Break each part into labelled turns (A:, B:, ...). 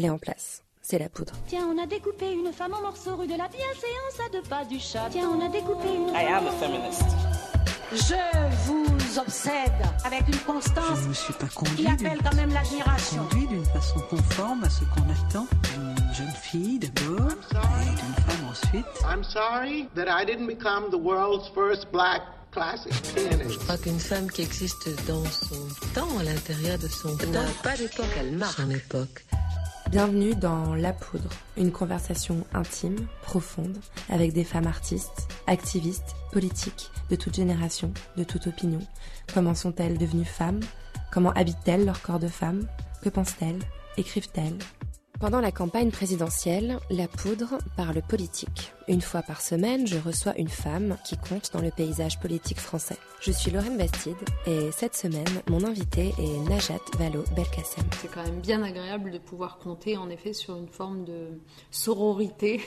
A: elle est en place. C'est la poudre.
B: Tiens, on a découpé une femme en morceaux rue de la bienséance à deux pas du chat. Tiens, on a découpé une.
C: I am a feminist.
D: Je vous obsède avec une constance
E: Je ne me suis pas conduit
D: qui appelle quand même l'admiration.
E: conduit d'une façon conforme à ce qu'on attend d'une jeune fille d'abord et d'une femme ensuite.
F: I'm sorry that I didn't become the world's first black classic pianist.
G: Je crois qu'une femme qui existe dans son temps, à l'intérieur de son temps, n'a pas d'époque, elle marque son époque.
A: Bienvenue dans La Poudre, une conversation intime, profonde, avec des femmes artistes, activistes, politiques, de toute génération, de toute opinion. Comment sont-elles devenues femmes? Comment habitent-elles leur corps de femme Que pensent-elles? Écrivent-elles? Pendant la campagne présidentielle, La Poudre parle politique. Une fois par semaine, je reçois une femme qui compte dans le paysage politique français. Je suis Lorraine Bastide et cette semaine, mon invitée est Najat Vallaud-Belkacem.
H: C'est quand même bien agréable de pouvoir compter en effet sur une forme de sororité,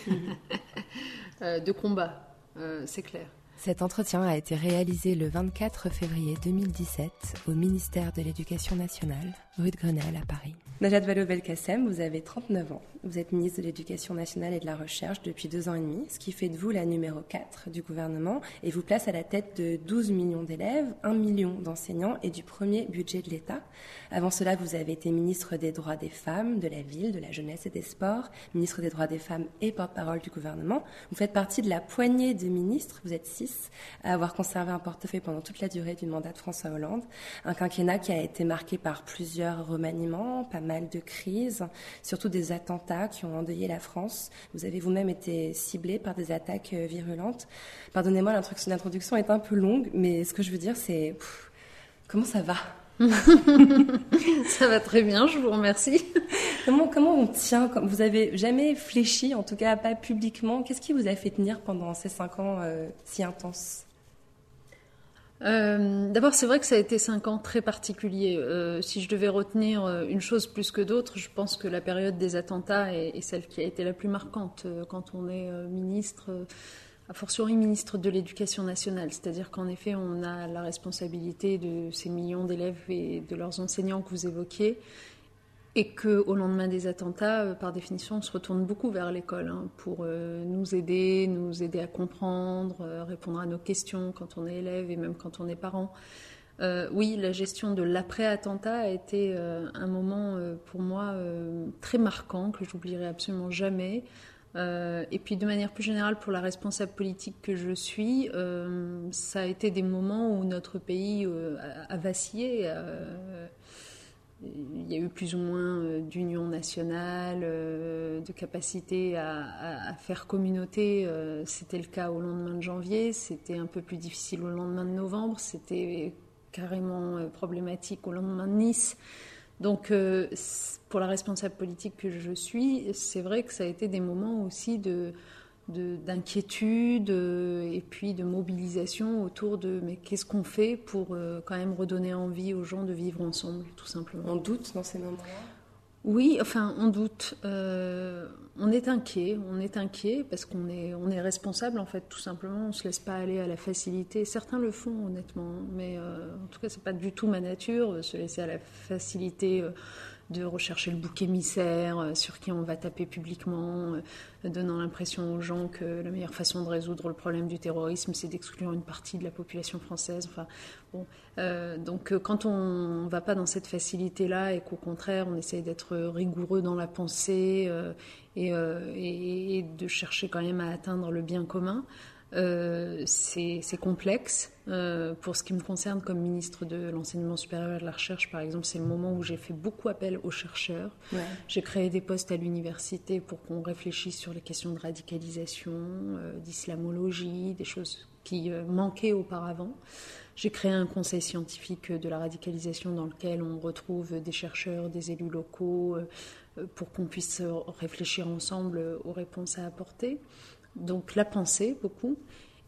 H: euh, de combat, euh, c'est clair.
A: Cet entretien a été réalisé le 24 février 2017 au ministère de l'Éducation nationale, rue de Grenelle à Paris. Najat Vallaud-Belkacem, vous avez 39 ans. Vous êtes ministre de l'Éducation nationale et de la Recherche depuis deux ans et demi, ce qui fait de vous la numéro 4 du gouvernement et vous place à la tête de 12 millions d'élèves, 1 million d'enseignants et du premier budget de l'État. Avant cela, vous avez été ministre des droits des femmes, de la ville, de la jeunesse et des sports, ministre des droits des femmes et porte-parole du gouvernement. Vous faites partie de la poignée de ministres, vous êtes six, à avoir conservé un portefeuille pendant toute la durée du mandat de François Hollande. Un quinquennat qui a été marqué par plusieurs remaniements, mal de crises, surtout des attentats qui ont endeuillé la France. Vous avez vous-même été ciblé par des attaques euh, virulentes. Pardonnez-moi, l'introduction est un peu longue, mais ce que je veux dire, c'est comment ça va?
H: Ça va très bien, je vous remercie.
A: Comment, comment on tient Vous avez jamais fléchi, en tout cas pas publiquement. Qu'est-ce qui vous a fait tenir pendant ces cinq ans euh, si intenses?
H: Euh, D'abord, c'est vrai que ça a été cinq ans très particuliers. Euh, si je devais retenir euh, une chose plus que d'autres, je pense que la période des attentats est, est celle qui a été la plus marquante quand on est ministre, a fortiori ministre de l'Éducation nationale. C'est-à-dire qu'en effet, on a la responsabilité de ces millions d'élèves et de leurs enseignants que vous évoquiez. Et qu'au lendemain des attentats, euh, par définition, on se retourne beaucoup vers l'école hein, pour euh, nous aider, nous aider à comprendre, euh, répondre à nos questions quand on est élève et même quand on est parent. Oui, la gestion de l'après-attentat a été un moment pour moi très marquant que j'oublierai absolument jamais. Et puis de manière plus générale, pour la responsable politique que je suis, ça a été des moments où notre pays a, vacillé. Il y a eu plus ou moins euh, d'union nationale, euh, de capacité à, faire communauté. euh, C'était le cas au lendemain de janvier, c'était un peu plus difficile au lendemain de novembre, c'était carrément problématique au lendemain de Nice. Donc, pour la responsable politique que je suis, c'est vrai que ça a été des moments aussi de- d'inquiétude euh, et puis de mobilisation autour de mais qu'est-ce qu'on fait pour euh, quand même redonner envie aux gens de vivre ensemble, tout simplement.
A: On doute dans ces moments-là?
H: Oui, enfin, on doute. Euh, on est inquiet, on est inquiet parce qu'on est, on est responsable en fait, tout simplement. On se laisse pas aller à la facilité. Certains le font honnêtement, mais euh, en tout cas, c'est pas du tout ma nature, se laisser à la facilité. euh, de rechercher le bouc émissaire, euh, sur qui on va taper publiquement, euh, donnant l'impression aux gens que la meilleure façon de résoudre le problème du terrorisme, c'est d'exclure une partie de la population française. Enfin, bon, euh, donc quand on ne va pas dans cette facilité-là et qu'au contraire on essaye d'être rigoureux dans la pensée et de chercher quand même à atteindre le bien commun, euh, c'est complexe. Euh, pour ce qui me concerne comme ministre de l'enseignement supérieur et de la recherche, par exemple, c'est le moment où j'ai fait beaucoup appel aux chercheurs.
A: Ouais.
H: J'ai créé des postes à l'université pour qu'on réfléchisse sur les questions de radicalisation, euh, d'islamologie, des choses qui manquaient auparavant. J'ai créé un conseil scientifique de la radicalisation dans lequel on retrouve des chercheurs, des élus locaux, pour qu'on puisse réfléchir ensemble aux réponses à apporter. Donc la pensée, beaucoup.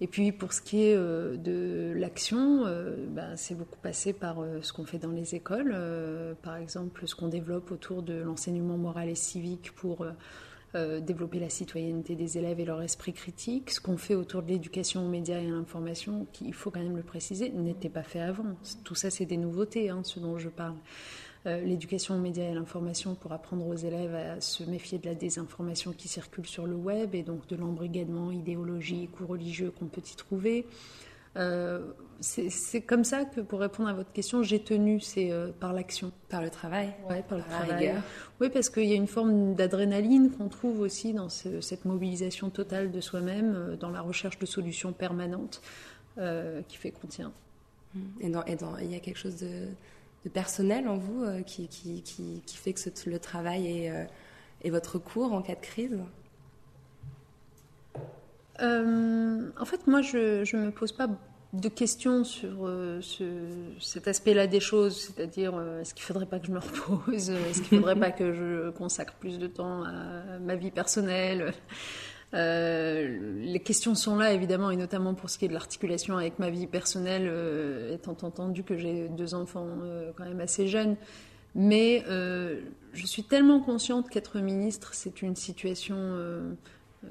H: Et puis pour ce qui est euh, de l'action, euh, ben, c'est beaucoup passé par euh, ce qu'on fait dans les écoles, par exemple ce qu'on développe autour de l'enseignement moral et civique pour développer la citoyenneté des élèves et leur esprit critique, ce qu'on fait autour de l'éducation aux médias et à l'information, qui, il faut quand même le préciser, n'était pas fait avant. Tout ça, c'est des nouveautés, hein, ce dont je parle. L'éducation aux médias et à l'information pour apprendre aux élèves à se méfier de la désinformation qui circule sur le web et donc de l'embrigadement idéologique ou religieux qu'on peut y trouver. Euh, c'est comme ça que, pour répondre à votre question, j'ai tenu, c'est euh, par l'action.
A: Par le travail
H: Oui, par, le travail. Oui, parce qu'il y a une forme d'adrénaline qu'on trouve aussi dans cette mobilisation totale de soi-même, euh, dans la recherche de solutions permanentes qui fait qu'on tient.
A: Et, dans, et dans, il y a quelque chose de, personnel en vous qui, qui, qui, qui, fait que le travail est, est votre cours en cas de crise?
H: Euh, en fait, moi, je ne me pose pas de questions sur euh, ce, cet aspect-là des choses, c'est-à-dire euh, est-ce qu'il ne faudrait pas que je me repose, est-ce qu'il ne faudrait pas que je consacre plus de temps à ma vie personnelle? Les questions sont là évidemment et notamment pour ce qui est de l'articulation avec ma vie personnelle, étant entendu que j'ai deux enfants quand même assez jeunes. Mais je suis tellement consciente qu'être ministre, c'est une situation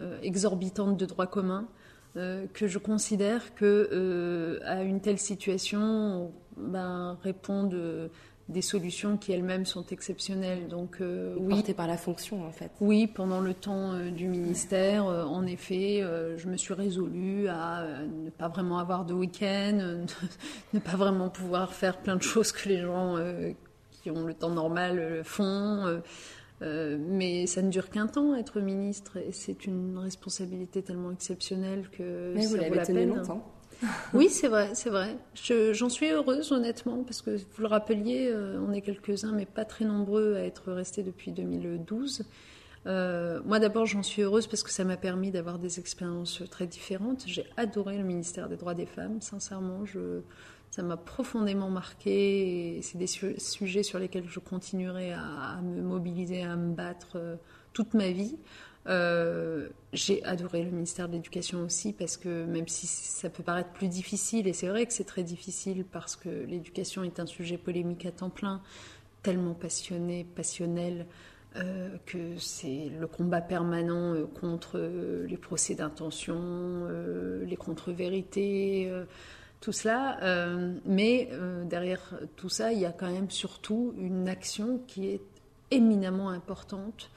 H: euh, exorbitante de droit commun euh, que je considère que euh, à une telle situation ben, répondent des solutions qui elles-mêmes sont exceptionnelles.
A: Donc oui, portées par la fonction en fait.
H: Oui, pendant le temps du ministère, en effet, je me suis résolue à ne pas vraiment avoir de week-end, ne pas vraiment pouvoir faire plein de choses que les gens qui ont le temps normal font. Euh, mais ça ne dure qu'un temps, être ministre, et c'est une responsabilité tellement exceptionnelle que
A: mais
H: ça
A: vous
H: vaut la peine.
A: longtemps.
H: oui, c'est vrai, c'est vrai. J'en suis heureuse, honnêtement, parce que vous le rappeliez, euh, on est quelques-uns, mais pas très nombreux à être restés depuis 2012. Euh, moi, d'abord, j'en suis heureuse parce que ça m'a permis d'avoir des expériences très différentes. J'ai adoré le ministère des droits des femmes, sincèrement. Ça m'a profondément marqué. C'est des sujets sur lesquels je continuerai à, me mobiliser, à me battre euh, toute ma vie. Euh, j'ai adoré le ministère de l'Éducation aussi parce que même si ça peut paraître plus difficile, et c'est vrai que c'est très difficile parce que l'éducation est un sujet polémique à temps plein, tellement passionné, passionnel, euh, que c'est le combat permanent contre les procès d'intention, les contre-vérités tout cela. Euh, mais euh, derrière tout ça, il y a quand même surtout une action qui est éminemment importante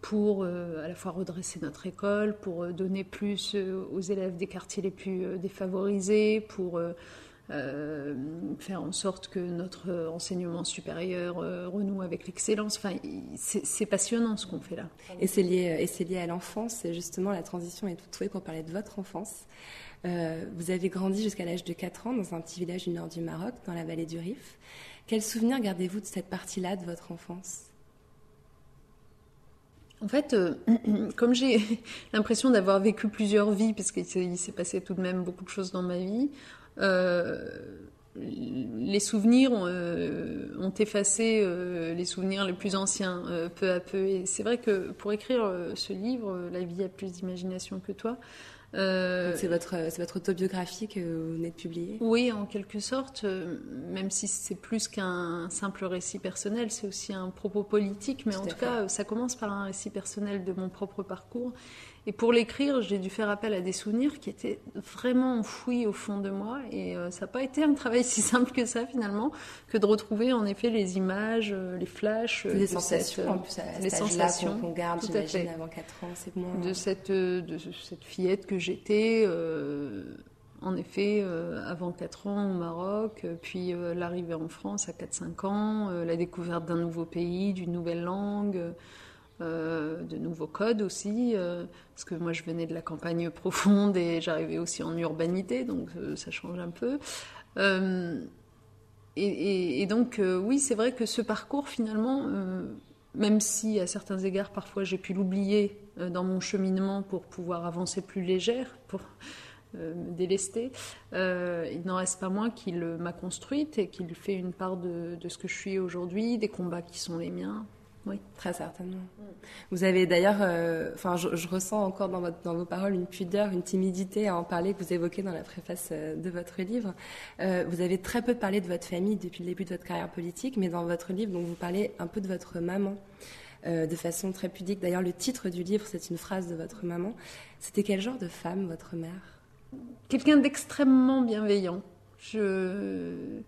H: pour euh, à la fois redresser notre école, pour donner plus aux élèves des quartiers les plus défavorisés, pour faire en sorte que notre enseignement supérieur renoue avec l'excellence. Enfin, c'est passionnant ce qu'on fait là.
A: Et c'est lié, lié à l'enfance. Justement, la transition est toute trouvée pour parler de votre enfance. Euh, vous avez grandi jusqu'à l'âge de 4 ans dans un petit village du nord du Maroc, dans la vallée du Rif. Quels souvenirs gardez-vous de cette partie-là de votre enfance?
H: En fait, euh, comme j'ai l'impression d'avoir vécu plusieurs vies, parce qu'il s'est passé tout de même beaucoup de choses dans ma vie, euh, les souvenirs ont, effacé les souvenirs les plus anciens peu à peu. Et c'est vrai que pour écrire ce livre, La vie a plus d'imagination que toi,
A: euh, c'est votre, votre autobiographie que vous venez de publier
H: Oui, en quelque sorte, euh, même si c'est plus qu'un simple récit personnel, c'est aussi un propos politique, mais en tout cas, ça commence par un récit personnel de mon propre parcours. Et pour l'écrire, j'ai dû faire appel à des souvenirs qui étaient vraiment enfouis au fond de moi. Et euh, ça n'a pas été un travail si simple que ça, finalement, que de retrouver en effet les images, euh, les flashs.
A: Les sensations, en plus, à les sensations qu'on garde, j'imagine, avant 4 ans, c'est moins...
H: De cette, euh, de cette fillette que j'étais, en effet, avant 4 ans au Maroc, puis l'arrivée en France à 4-5 ans, la découverte d'un nouveau pays, d'une nouvelle langue. Euh, de nouveaux codes aussi, euh, parce que moi je venais de la campagne profonde et j'arrivais aussi en urbanité, donc euh, ça change un peu. Et, donc oui, c'est vrai que ce parcours finalement, même si à certains égards parfois j'ai pu l'oublier dans mon cheminement pour pouvoir avancer plus légère, pour me délester, il n'en reste pas moins qu'il m'a construite et qu'il fait une part de, de ce que je suis aujourd'hui, des combats qui sont les miens.
A: Oui, très certainement. Vous avez d'ailleurs, euh, enfin, je, ressens encore dans, votre, dans vos paroles une pudeur, une timidité à en parler que vous évoquez dans la préface euh, de votre livre. Euh, vous avez très peu parlé de votre famille depuis le début de votre carrière politique, mais dans votre livre, donc, vous parlez un peu de votre maman. de façon très pudique. D'ailleurs, le titre du livre, c'est une phrase de votre maman. C'était quel genre de femme, votre mère?
H: Quelqu'un d'extrêmement bienveillant. Je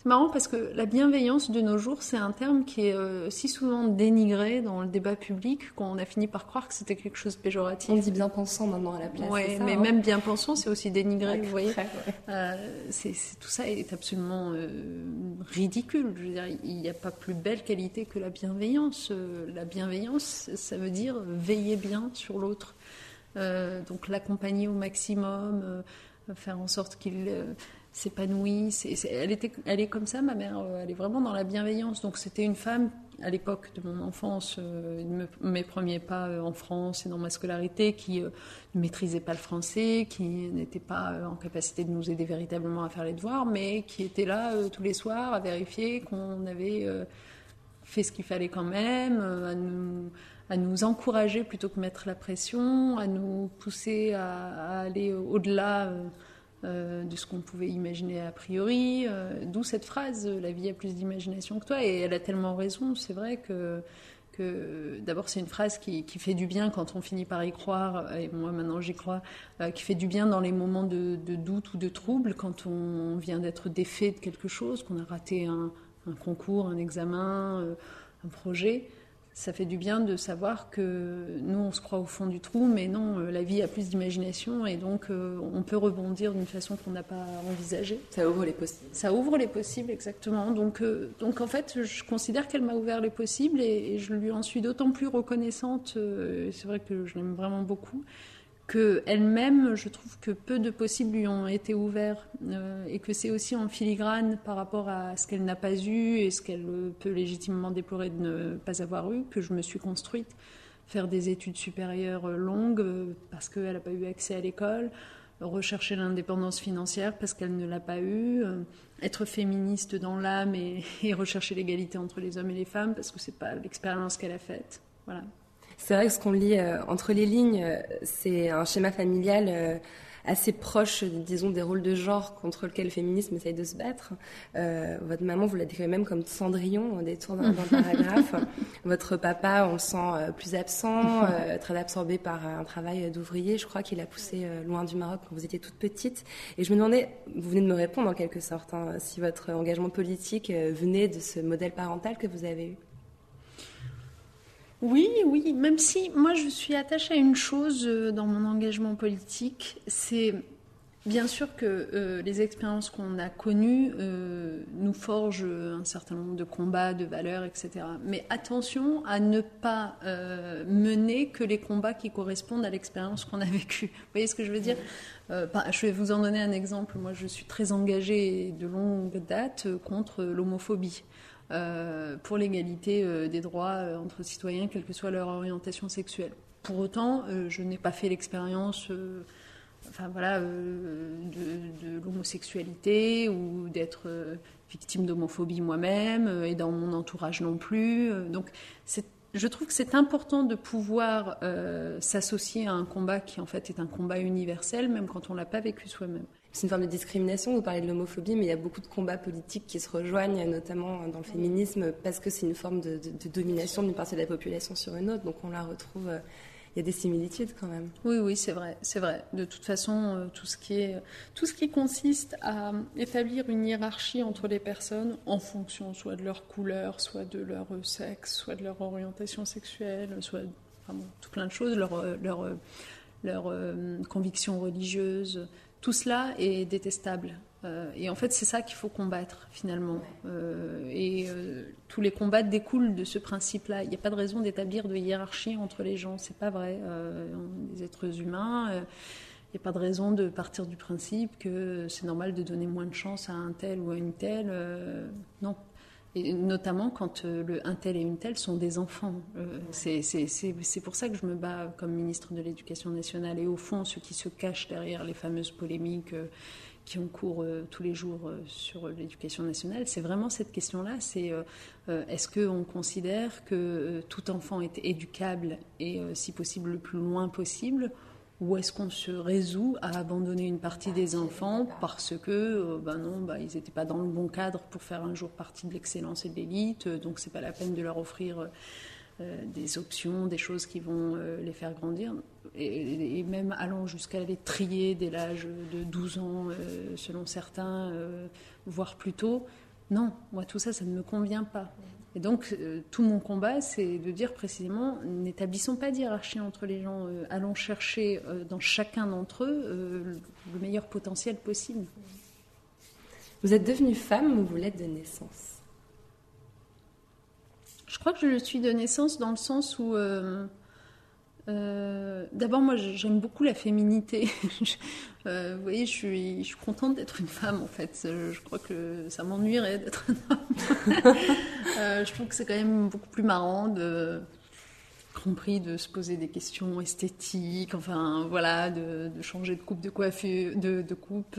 H: C'est marrant parce que la bienveillance de nos jours, c'est un terme qui est euh, si souvent dénigré dans le débat public qu'on a fini par croire que c'était quelque chose de péjoratif.
A: On dit bien pensant maintenant à la place.
H: Oui, mais
A: hein
H: même bien pensant, c'est aussi dénigré,
A: Ouais,
H: vous voyez.
A: ouais.
H: Euh, tout ça est absolument euh, ridicule. Je veux dire, il n'y a pas plus belle qualité que la bienveillance. La bienveillance, ça veut dire veiller bien sur l'autre. Donc l'accompagner au maximum, faire en sorte qu'il c'est- elle, était, elle est comme ça, ma mère. euh, Elle est vraiment dans la bienveillance. Donc c'était une femme à l'époque de mon enfance, euh, mes premiers pas euh, en France et dans ma scolarité, qui euh, ne maîtrisait pas le français, qui n'était pas en capacité de nous aider véritablement à faire les devoirs, mais qui était là tous les soirs à vérifier qu'on avait fait ce qu'il fallait quand même, à nous, encourager plutôt que mettre la pression, à nous pousser à aller au-delà euh, de ce qu'on pouvait imaginer a priori. euh, D'où cette phrase euh, La vie a plus d'imagination que toi. Et elle a tellement raison. C'est vrai que, que d'abord, c'est une phrase qui, qui fait du bien quand on finit par y croire. Et moi, maintenant, j'y crois. qui fait du bien dans les moments de, doute ou de trouble, quand on vient d'être défait de quelque chose, qu'on a raté un, concours, un examen, un projet. Ça fait du bien de savoir que nous, on se croit au fond du trou, mais non, euh, la vie a plus d'imagination et donc euh, on peut rebondir d'une façon qu'on n'a pas envisagée.
A: Ça ouvre les possibles.
H: Ça ouvre les possibles, exactement. Donc, euh, donc en fait, je considère qu'elle m'a ouvert les possibles et, et je lui en suis d'autant plus reconnaissante. euh, c'est vrai que je l'aime vraiment beaucoup. Que elle-même, je trouve que peu de possibles lui ont été ouverts euh, et que c'est aussi en filigrane par rapport à ce qu'elle n'a pas eu et ce qu'elle peut légitimement déplorer de ne pas avoir eu que je me suis construite. Faire des études supérieures longues euh, parce qu'elle n'a pas eu accès à l'école, rechercher l'indépendance financière parce qu'elle ne l'a pas eu, euh, être féministe dans l'âme et, et rechercher l'égalité entre les hommes et les femmes parce que c'est pas l'expérience qu'elle a faite. Voilà.
A: C'est vrai que ce qu'on lit euh, entre les lignes, euh, c'est un schéma familial euh, assez proche, disons, des rôles de genre contre lequel le féminisme essaye de se battre. Euh, votre maman, vous la décrivez même comme Cendrillon au détour d'un paragraphe. Votre papa, on le sent plus absent, très absorbé par un travail d'ouvrier. Je crois qu'il a poussé loin du Maroc quand vous étiez toute petite. Et je me demandais, vous venez de me répondre en quelque sorte, hein, si votre engagement politique venait de ce modèle parental que vous avez eu.
H: Oui, oui, même si moi je suis attachée à une chose euh, dans mon engagement politique, c'est bien sûr que euh, les expériences qu'on a connues euh, nous forgent un certain nombre de combats, de valeurs, etc. Mais attention à ne pas mener que les combats qui correspondent à l'expérience qu'on a vécue. Vous voyez ce que je veux dire? Bah, Je vais vous en donner un exemple. Moi, je suis très engagée de longue date contre l'homophobie. Euh, pour l'égalité euh, des droits euh, entre citoyens, quelle que soit leur orientation sexuelle. Pour autant, je n'ai pas fait l'expérience enfin, voilà, de, l'homosexualité ou d'être victime d'homophobie moi-même et dans mon entourage non plus. Donc, je trouve que c'est important de pouvoir s'associer à un combat qui en fait est un combat universel, même quand on l'a pas vécu soi-même.
A: C'est une forme de discrimination, vous parlez de l'homophobie, mais il y a beaucoup de combats politiques qui se rejoignent, notamment dans le féminisme, parce que c'est une forme de, domination d'une partie de la population sur une autre, donc on la retrouve, euh, il y a des similitudes quand même.
H: Oui, oui, c'est vrai, c'est vrai. De toute façon, euh, tout ce qui consiste à établir une hiérarchie entre les personnes en fonction soit de leur couleur, soit de leur euh, sexe, soit de leur orientation sexuelle, soit tout plein de choses, leur leur leur euh, conviction religieuse, tout cela est détestable. Euh, et en fait, c'est ça qu'il faut combattre finalement. Euh, et euh, tous les combats découlent de ce principe-là. Il n'y a pas de raison d'établir de hiérarchie entre les gens. C'est pas vrai. On est des êtres humains. il n'y a pas de raison de partir du principe que c'est normal de donner moins de chance à un tel ou à une telle. non. Notamment quand euh, le un tel et une telle sont des enfants. Euh, c'est- pour ça que je me bats comme ministre de l'Éducation nationale. Et au fond, ceux qui se cachent derrière les fameuses polémiques euh, qui ont cours tous les jours sur l'éducation nationale, c'est vraiment cette question-là. C'est est-ce qu'on considère que tout enfant est éducable et si possible le plus loin possible ou est-ce qu'on se résout à abandonner une partie des enfants parce que, euh, ben non, ben ils n'étaient pas dans le bon cadre pour faire un jour partie de l'excellence et de l'élite, euh, donc c'est pas la peine de leur offrir euh, des options, des choses qui vont les faire grandir, et, même allant jusqu'à les trier dès l'âge de 12 ans, selon certains, voire plus tôt. non, moi tout ça, ça ne me convient pas. Et donc, tout mon combat, c'est de dire précisément, n'établissons pas de hiérarchie entre les gens, allons chercher dans chacun d'entre eux le meilleur potentiel possible.
A: Vous êtes devenue femme ou vous l'êtes de naissance?
H: Je crois que je le suis de naissance dans le sens où euh, d'abord, moi, j'aime beaucoup la féminité. Euh, vous voyez, je suis, je suis contente d'être une femme, en fait. Je crois que ça m'ennuierait d'être un homme. Euh, je trouve que c'est quand même beaucoup plus marrant de compris de se poser des questions esthétiques, enfin voilà, de, changer de coupe de coiffure, de, coupe ou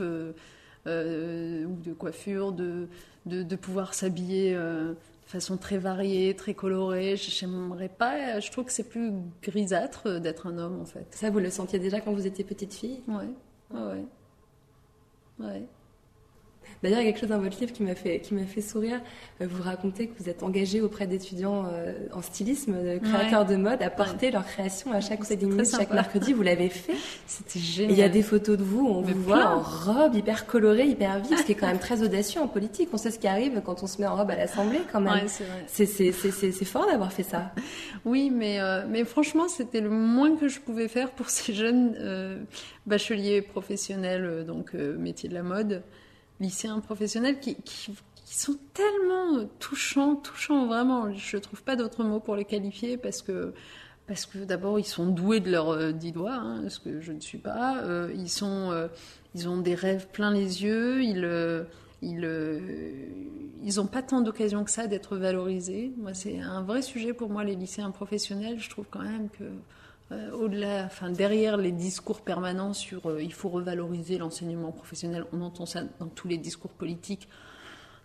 H: de coiffure, de, de, pouvoir s'habiller façon très variée, très colorée. Je n'aimerais pas. Je trouve que c'est plus grisâtre d'être un homme en fait.
A: Ça, vous le sentiez déjà quand vous étiez petite fille?
H: Ouais. Ouais. Ouais.
A: D'ailleurs, il y a quelque chose dans votre livre qui m'a fait, qui m'a fait sourire. Euh, vous racontez que vous êtes engagé auprès d'étudiants euh, en stylisme, de créateurs de mode, à porter leur création à chaque chaque mercredi. Vous l'avez fait.
H: C'était génial.
A: il y a des photos de vous, on vous voit en robe hyper colorée, hyper vive, ce qui est quand même très audacieux en politique. On sait ce qui arrive quand on se met en robe à l'Assemblée, quand même. c'est fort d'avoir fait ça.
H: Oui, mais, euh, mais franchement, c'était le moins que je pouvais faire pour ces jeunes bacheliers professionnels, donc métier de la mode lycéens professionnels qui, qui, sont tellement touchants, touchants vraiment. Je ne trouve pas d'autres mots pour les qualifier parce que parce que d'abord ils sont doués de leurs euh, dix doigts, hein, ce que je ne suis pas. Euh, ils sont, euh, ils ont des rêves plein les yeux. Ils ils ils n'ont pas tant d'occasions que ça d'être valorisés. Moi, c'est un vrai sujet pour moi les lycéens professionnels. Je trouve quand même que euh, au-delà, enfin derrière les discours permanents sur euh, il faut revaloriser l'enseignement professionnel, on entend ça dans tous les discours politiques.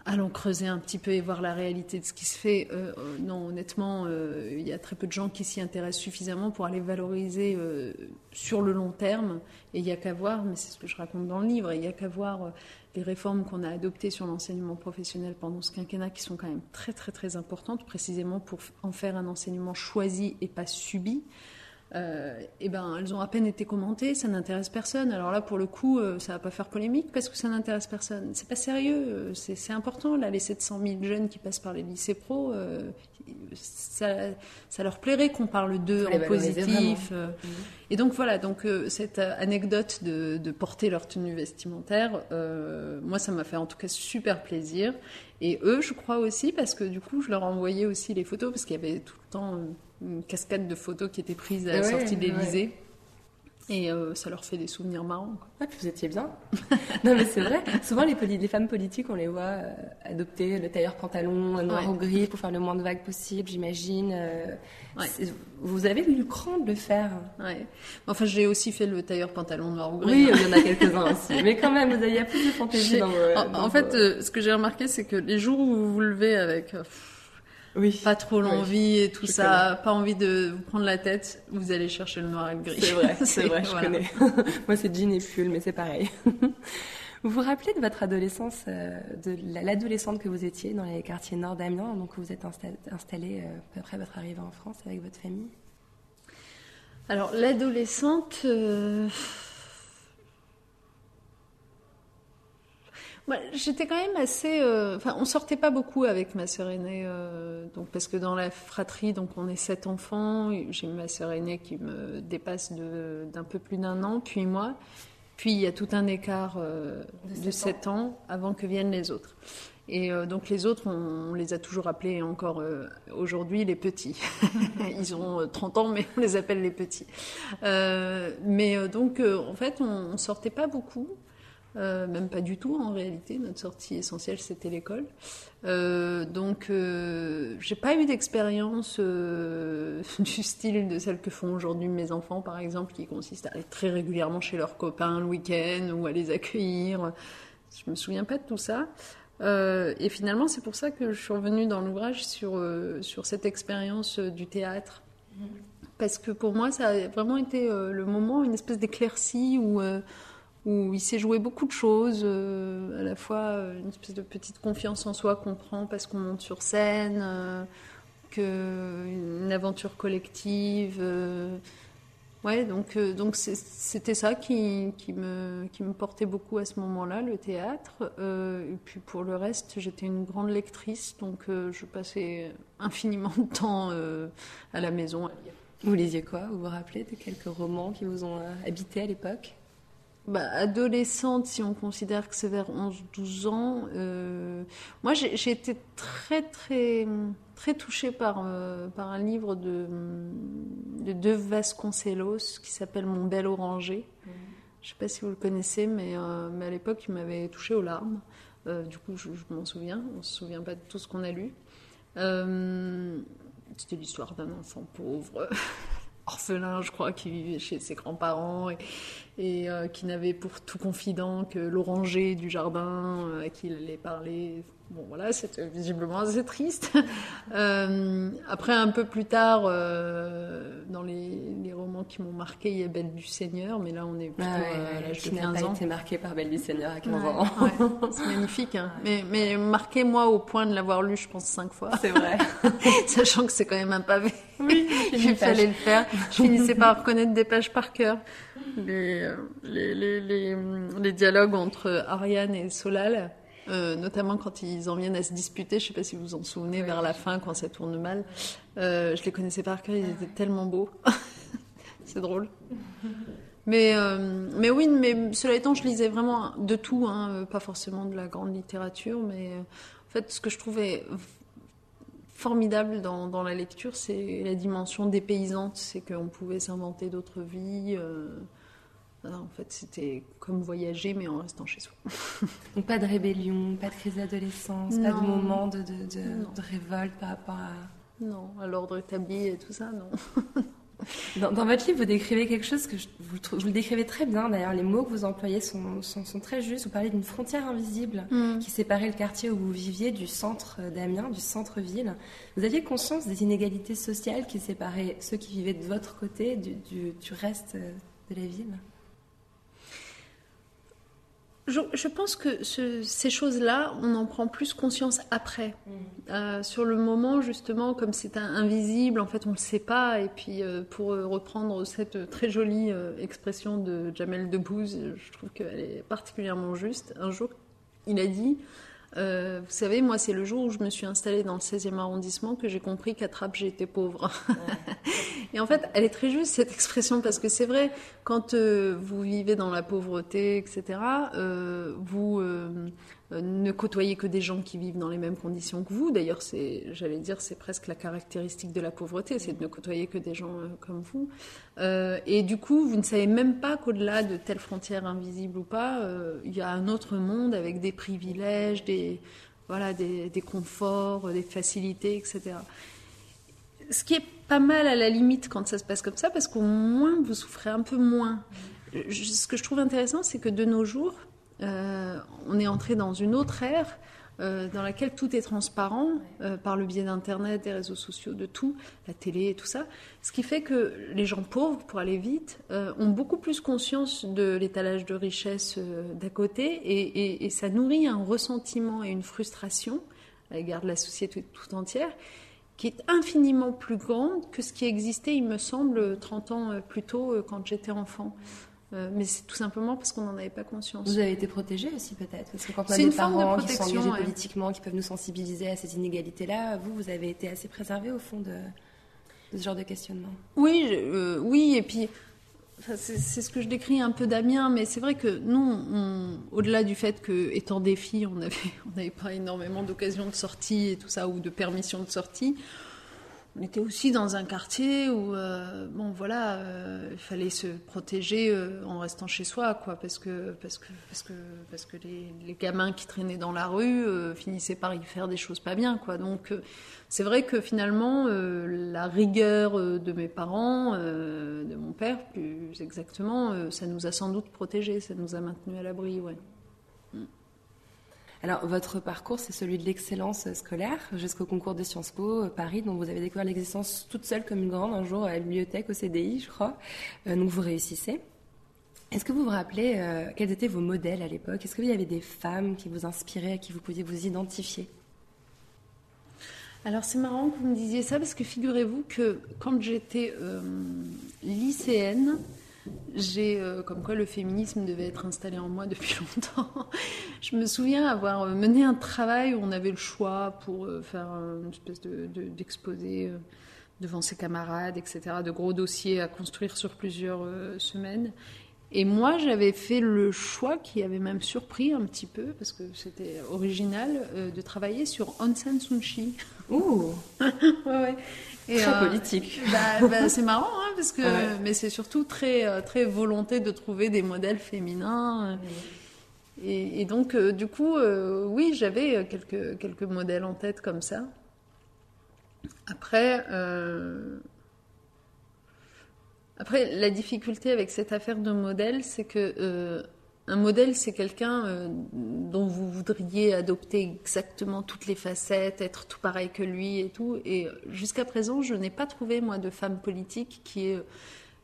H: Allons creuser un petit peu et voir la réalité de ce qui se fait. Euh, non, honnêtement, il y a très peu de gens qui s'y intéressent suffisamment pour aller valoriser sur le long terme. Et il n'y a qu'à voir, mais c'est ce que je raconte dans le livre, il n'y a qu'à voir les réformes qu'on a adoptées sur l'enseignement professionnel pendant ce quinquennat qui sont quand même très très très importantes, précisément pour en faire un enseignement choisi et pas subi euh, eh ben, elles ont à peine été commentées, ça n'intéresse personne. Alors là, pour le coup, euh, ça va pas faire polémique parce que ça n'intéresse personne. C'est pas sérieux, euh, c'est important. Là, les 700 000 jeunes qui passent par les lycées pro, euh, ça, ça, leur plairait qu'on parle d'eux en positif. Mmh. Et donc voilà, donc cette anecdote de, de, porter leur tenue vestimentaire, moi, ça m'a fait en tout cas super plaisir. Et eux, je crois aussi, parce que du coup, je leur envoyais aussi les photos parce qu'il y avait tout le temps une cascade de photos qui étaient prises à la sortie de l'Elysée. Et euh, ça leur fait des souvenirs marrants.
A: Quoi. puis vous étiez bien. non, mais c'est vrai. Souvent, les, les, femmes politiques, on les voit euh, adopter le tailleur pantalon noir ou gris pour faire le moins de vagues possible, j'imagine. Euh, vous avez eu le cran de le faire.
H: Ouais. Enfin, j'ai aussi fait le tailleur pantalon noir ou gris.
A: Oui, il y en a quelques-uns aussi. Mais quand même, vous avez plus de fantaisie dans,
H: En, en fait, ce que j'ai remarqué, c'est que les jours où vous vous levez avec
A: oui.
H: pas trop l'envie et tout ça, pas envie de vous prendre la tête, vous allez chercher le noir et le gris.
A: C'est vrai, c'est vrai, je connais. Moi, c'est jean et pull, mais c'est pareil. vous vous rappelez de votre adolescence, euh, de l'adolescente que vous étiez dans les quartiers nord d'Amiens, donc vous êtes installée euh, après votre arrivée en France avec votre famille?
H: Alors, l'adolescente... Euh, J'étais quand même assez. Euh, enfin, on sortait pas beaucoup avec ma sœur aînée, euh, donc parce que dans la fratrie, donc on est sept enfants. J'ai ma sœur aînée qui me dépasse d'un peu plus d'un an, puis moi. Puis il y a tout un écart euh, de, sept ans. avant que viennent les autres. Et donc les autres, on, les a toujours appelés encore aujourd'hui les petits. Ils ont 30 ans, mais on les appelle les petits. mais donc en fait, on, on sortait pas beaucoup. Euh, même pas du tout en réalité. Notre sortie essentielle, c'était l'école. Euh, donc, euh, j'ai pas eu d'expérience euh, du style de celle que font aujourd'hui mes enfants, par exemple, qui consiste à aller très régulièrement chez leurs copains le week-end ou à les accueillir. Je me souviens pas de tout ça. et finalement, c'est pour ça que je suis revenue dans l'ouvrage sur, sur cette expérience du théâtre. Parce que pour moi, ça a vraiment été le moment, une espèce d'éclaircie où où il s'est joué beaucoup de choses, euh, à la fois euh, une espèce de petite confiance en soi qu'on prend parce qu'on monte sur scène, euh, que une aventure collective, Ouais, donc donc c'était ça qui, qui, me qui me portait beaucoup à ce moment-là, le théâtre. Et puis pour le reste, j'étais une grande lectrice, donc je passais infiniment de temps à la maison.
A: Vous lisiez quoi? Vous vous rappelez de quelques romans qui vous ont habité à l'époque?
H: Bah, adolescente, si on considère que c'est vers 11-12 ans, moi j'ai été très très très touchée par, euh, par un livre de, de Vasconcelos qui s'appelle Mon bel oranger. Je ne sais pas si vous le connaissez, mais, euh, mais à l'époque, il m'avait touché aux larmes. Euh, du coup, je, m'en souviens. On ne se souvient pas de tout ce qu'on a lu. C'était l'histoire d'un enfant pauvre, orphelin, je crois, qui vivait chez ses grands-parents et, et qui n'avait pour tout confident que l'oranger du jardin à qui il allait parler Bon, voilà, c'était visiblement assez triste. Euh, après, un peu plus tard, euh, dans les, les, romans qui m'ont marqué, il y a Belle du Seigneur, mais là, on est plutôt
A: à l'âge de 15 ans. été marqué par Belle du Seigneur à 15
H: ans. c'est magnifique, hein. mais, mais marqué, moi, au point de l'avoir lu, je pense, cinq fois.
A: C'est vrai.
H: Sachant que c'est quand même un pavé. Oui, il fallait le faire. Je finissais par reconnaître des pages par cœur. Les, euh, les, les, les, les dialogues entre Ariane et Solal euh, notamment quand ils en viennent à se disputer. Je ne sais pas si vous vous en souvenez, vers la fin, quand ça tourne mal. Euh, je les connaissais par cœur, ils étaient tellement beaux. c'est drôle. Mais, euh, mais oui, mais cela étant, je lisais vraiment de tout, hein, pas forcément de la grande littérature, mais en fait, ce que je trouvais formidable dans, dans la lecture, c'est la dimension dépaysante, c'est qu'on pouvait s'inventer d'autres vies. En fait, c'était comme voyager, mais en restant chez soi.
A: Donc, pas de rébellion, pas de crise d'adolescence, pas de moment de, de, révolte par rapport à.
H: Non, à l'ordre établi et tout ça, non.
A: Dans, votre livre, vous décrivez quelque chose que je, vous, le décrivez très bien. D'ailleurs, les mots que vous employez sont, sont, très justes. Vous parlez d'une frontière invisible mm. qui séparait le quartier où vous viviez du centre d'Amiens, du centre-ville. Vous aviez conscience des inégalités sociales qui séparaient ceux qui vivaient de votre côté du, du reste de la ville?
H: Je, pense que ces choses-là, on en prend plus conscience après. Mm. Euh, sur le moment, justement, comme c'est invisible, en fait, on ne le sait pas. Et puis, euh, pour reprendre cette très jolie euh, expression de Jamel Debbouze, je trouve qu'elle est particulièrement juste. Un jour, il a dit euh, vous savez, moi, c'est le jour où je me suis installée dans le 16e arrondissement que j'ai compris qu'à Trappes, j'étais pauvre. et en fait, elle est très juste, cette expression, parce que c'est vrai, quand euh, vous vivez dans la pauvreté, etc., euh, vous euh, ne côtoyez que des gens qui vivent dans les mêmes conditions que vous. D'ailleurs, c'est, j'allais dire, c'est presque la caractéristique de la pauvreté, c'est de ne côtoyer que des gens euh, comme vous. Euh, et du coup, vous ne savez même pas qu'au-delà de telle frontière invisible ou pas, il y a un autre monde avec des privilèges, des voilà, des, des conforts, des facilités, etc. Ce qui est pas mal à la limite quand ça se passe comme ça, parce qu'au moins vous souffrez un peu moins. Ce que je trouve intéressant, c'est que de nos jours, euh, on est entré dans une autre ère euh, dans laquelle tout est transparent euh, par le biais d'Internet, des réseaux sociaux, de tout, la télé et tout ça. Ce qui fait que les gens pauvres, pour aller vite, ont beaucoup plus conscience de l'étalage de richesse d'à côté et, ça nourrit un ressentiment et une frustration à l'égard de la société tout entière qui est infiniment plus grande que ce qui existait, il me semble, 30 ans plus tôt quand j'étais enfant. Euh, mais c'est tout simplement parce qu'on n'en avait pas conscience.
A: Vous avez été protégé aussi peut-être Parce que quand on a des parents qui sont engagés politiquement, qui peuvent nous sensibiliser à ces inégalités-là, vous, vous avez été assez préservé au fond de, ce genre de questionnement
H: Oui, euh, oui, et puis c'est ce que je décris un peu Damien, mais c'est vrai que nous, au-delà du fait que, étant des filles, on n'avait on pas énormément d'occasions de sortie et tout ça, ou de permission de sortie, on était aussi dans un quartier où, euh, bon, voilà, euh, il fallait se protéger euh, en restant chez soi, quoi, parce que, parce que, parce que, parce que les, gamins qui traînaient dans la rue finissaient par y faire des choses pas bien, quoi. Donc, c'est vrai que finalement, la rigueur de mes parents, de mon père, plus exactement, ça nous a sans doute protégés, ça nous a maintenus à l'abri, ouais.
A: Alors, votre parcours, c'est celui de l'excellence scolaire jusqu'au concours de Sciences Po euh, Paris, dont vous avez découvert l'existence toute seule comme une grande un jour à la bibliothèque au CDI, je crois. Euh, donc, vous réussissez. Est-ce que vous vous rappelez euh, quels étaient vos modèles à l'époque? Est-ce qu'il y avait des femmes qui vous inspiraient, à qui vous pouviez vous identifier?
H: Alors c'est marrant que vous me disiez ça parce que figurez-vous que quand j'étais lycéenne, j'ai, euh, comme quoi le féminisme devait être installé en moi depuis longtemps. je me souviens avoir mené un travail où on avait le choix pour faire une espèce de, d'exposé devant ses camarades, etc., de gros dossiers à construire sur plusieurs semaines. Et moi, j'avais fait le choix qui avait même surpris un petit peu, parce que c'était original, euh, de travailler sur Suu Kyi.
A: Ouh
H: ouais, ouais.
A: Et, très euh, politique.
H: Bah, bah, c'est marrant, hein, parce que, mais c'est surtout très, euh, très volonté de trouver des modèles féminins. Et, et, donc, du coup, oui, j'avais quelques, quelques modèles en tête comme ça. Après, après, la difficulté avec cette affaire de modèle, c'est que euh, un modèle, c'est quelqu'un euh, dont vous voudriez adopter exactement toutes les facettes, être tout pareil que lui et tout. Et jusqu'à présent, je n'ai pas trouvé, moi, de femme politique qui ait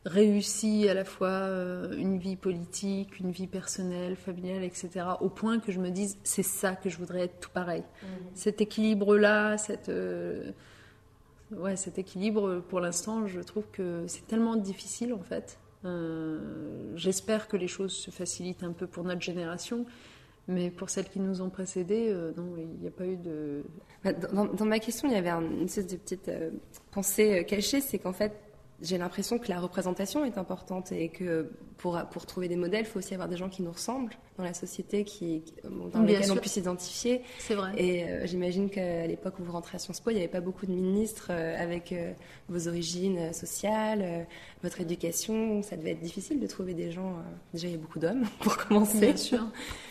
H: réussi à la fois euh, une vie politique, une vie personnelle, familiale, etc., au point que je me dise, c'est ça que je voudrais être tout pareil. Mmh. Cet équilibre-là, cette ouais, cet équilibre, pour l'instant, je trouve que c'est tellement difficile en fait. Euh, j'espère que les choses se facilitent un peu pour notre génération, mais pour celles qui nous ont précédées, euh, non, il n'y a pas eu de.
A: Bah, dans, ma question, il y avait une espèce de petite euh, pensée cachée, c'est qu'en fait, j'ai l'impression que la représentation est importante et que pour, pour trouver des modèles, il faut aussi avoir des gens qui nous ressemblent dans la société, qui, dans lesquels on puisse s'identifier.
H: C'est vrai.
A: Et euh, j'imagine qu'à l'époque où vous rentrez à Sciences Po, il n'y avait pas beaucoup de ministres euh, avec euh, vos origines sociales, votre éducation. Ça devait être difficile de trouver des gens. déjà, il y a beaucoup d'hommes, pour commencer.
H: Bien sûr.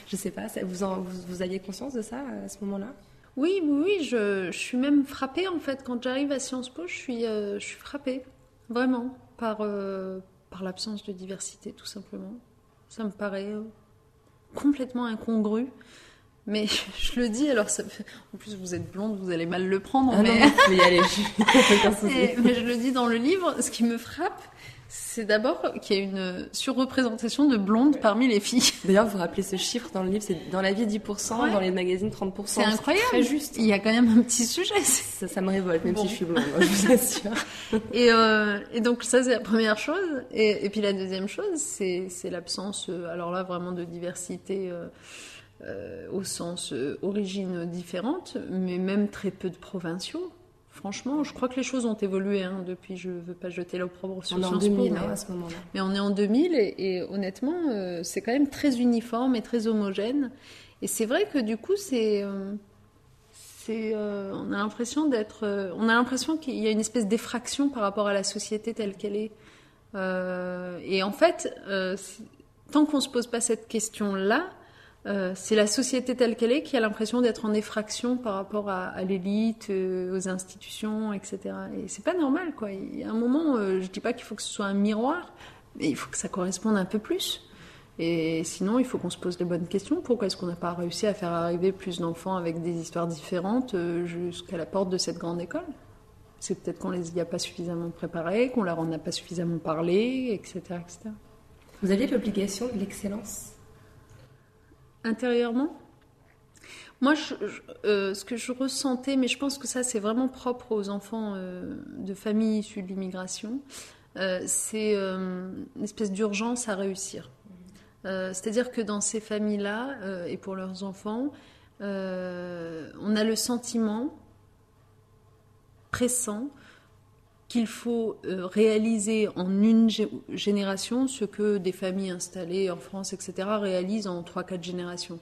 A: je ne sais pas, vous, en, vous, vous, aviez conscience de ça à ce moment-là?
H: Oui, oui, oui, je, je, suis même frappée en fait. Quand j'arrive à Sciences Po, je suis, je suis frappée. Vraiment, par, euh, par l'absence de diversité, tout simplement. Ça me paraît euh, complètement incongru. Mais je le dis, alors ça en plus vous êtes blonde, vous allez mal le prendre.
A: Ah
H: mais...
A: Non, y aller.
H: mais je le dis dans le livre, ce qui me frappe, c'est d'abord qu'il y a une surreprésentation de blondes parmi les filles.
A: D'ailleurs, vous rappelez ce chiffre dans le livre, c'est dans la vie 10%, dans les magazines 30%.
H: C'est incroyable.
A: Très juste.
H: Il y a quand même un petit sujet.
A: Ça, ça me révolte, même si je suis blonde, je vous assure.
H: et, euh, et donc ça, c'est la première chose. Et, et, puis la deuxième chose, c'est l'absence, euh, alors là, vraiment de diversité. Euh, euh, au sens euh, origine différente, mais même très peu de provinciaux. Franchement, je crois que les choses ont évolué hein, depuis. Je ne veux pas jeter l'opprobre sur
A: Sciences Po, mais, à ce moment-là.
H: Mais on est en 2000 et, honnêtement, euh, c'est quand même très uniforme et très homogène. Et c'est vrai que du coup, c'est, euh, c'est, euh, on a l'impression d'être, on a l'impression qu'il y a une espèce d'effraction par rapport à la société telle qu'elle est. et en fait, tant qu'on se pose pas cette question-là, euh, c'est la société telle qu'elle est qui a l'impression d'être en effraction par rapport à, l'élite, euh, aux institutions, etc. Et c'est pas normal, quoi. Y a un moment, euh, je dis pas qu'il faut que ce soit un miroir, mais il faut que ça corresponde un peu plus. Et sinon, il faut qu'on se pose les bonnes questions. Pourquoi est-ce qu'on n'a pas réussi à faire arriver plus d'enfants avec des histoires différentes jusqu'à la porte de cette grande école? C'est peut-être qu'on les y a pas suffisamment préparés, qu'on leur en a pas suffisamment parlé, etc., etc.
A: Vous aviez l'obligation de l'excellence?
H: Intérieurement moi, euh, ce que je ressentais, mais je pense que ça, c'est vraiment propre aux enfants euh, de familles issues de l'immigration, euh, c'est une espèce d'urgence à réussir. C'est-à-dire que dans ces familles-là, et pour leurs enfants, on a le sentiment pressant qu'il faut euh, réaliser en une génération ce que des familles installées en France, etc., réalisent en 3-4 générations.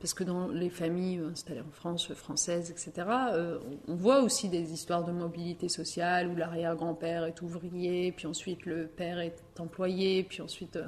H: Parce que dans les familles installées en France, françaises, etc., euh, on voit aussi des histoires de mobilité sociale où l'arrière-grand-père est ouvrier, puis ensuite le père est employé, puis ensuite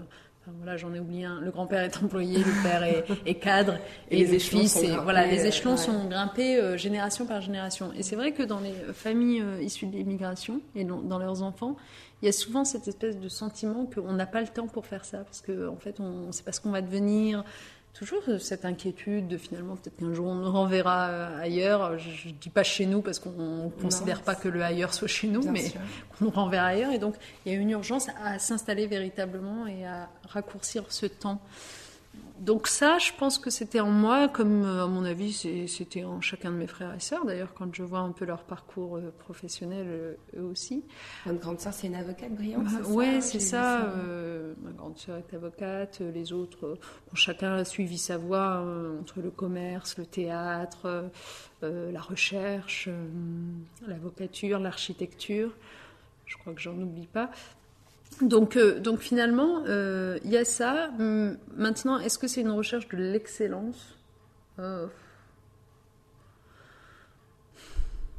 H: euh, voilà, j'en ai oublié un. Le grand-père est employé, le père est, cadre, et, les échelons fils, sont voilà, les échelons sont grimpés euh, génération par génération. Et c'est vrai que dans les familles euh, issues de l'immigration et dans, leurs enfants, il y a souvent cette espèce de sentiment qu'on n'a pas le temps pour faire ça, parce qu'en en fait, on ne sait pas ce qu'on va devenir toujours cette inquiétude de finalement peut-être qu'un jour on nous renverra euh, ailleurs. Je ne dis pas chez nous parce qu'on ne considère pas que le ailleurs soit chez nous, mais qu'on nous renverra ailleurs. Et donc il y a une urgence à s'installer véritablement et à raccourcir ce temps. Donc ça, je pense que c'était en moi, comme à mon avis, c'était en chacun de mes frères et sœurs. D'ailleurs, quand je vois un peu leur parcours professionnel, eux aussi.
A: Votre grande sœur, c'est une avocate brillante.
H: Oui, c'est ça. ma grande sœur est avocate. Les autres, chacun a suivi sa voie entre le commerce, le théâtre, la recherche, l'avocature, l'architecture. Je crois que j'en oublie pas. Donc, euh, donc finalement, euh, il y a ça. Maintenant, est-ce que c'est une recherche de l'excellence? Euh,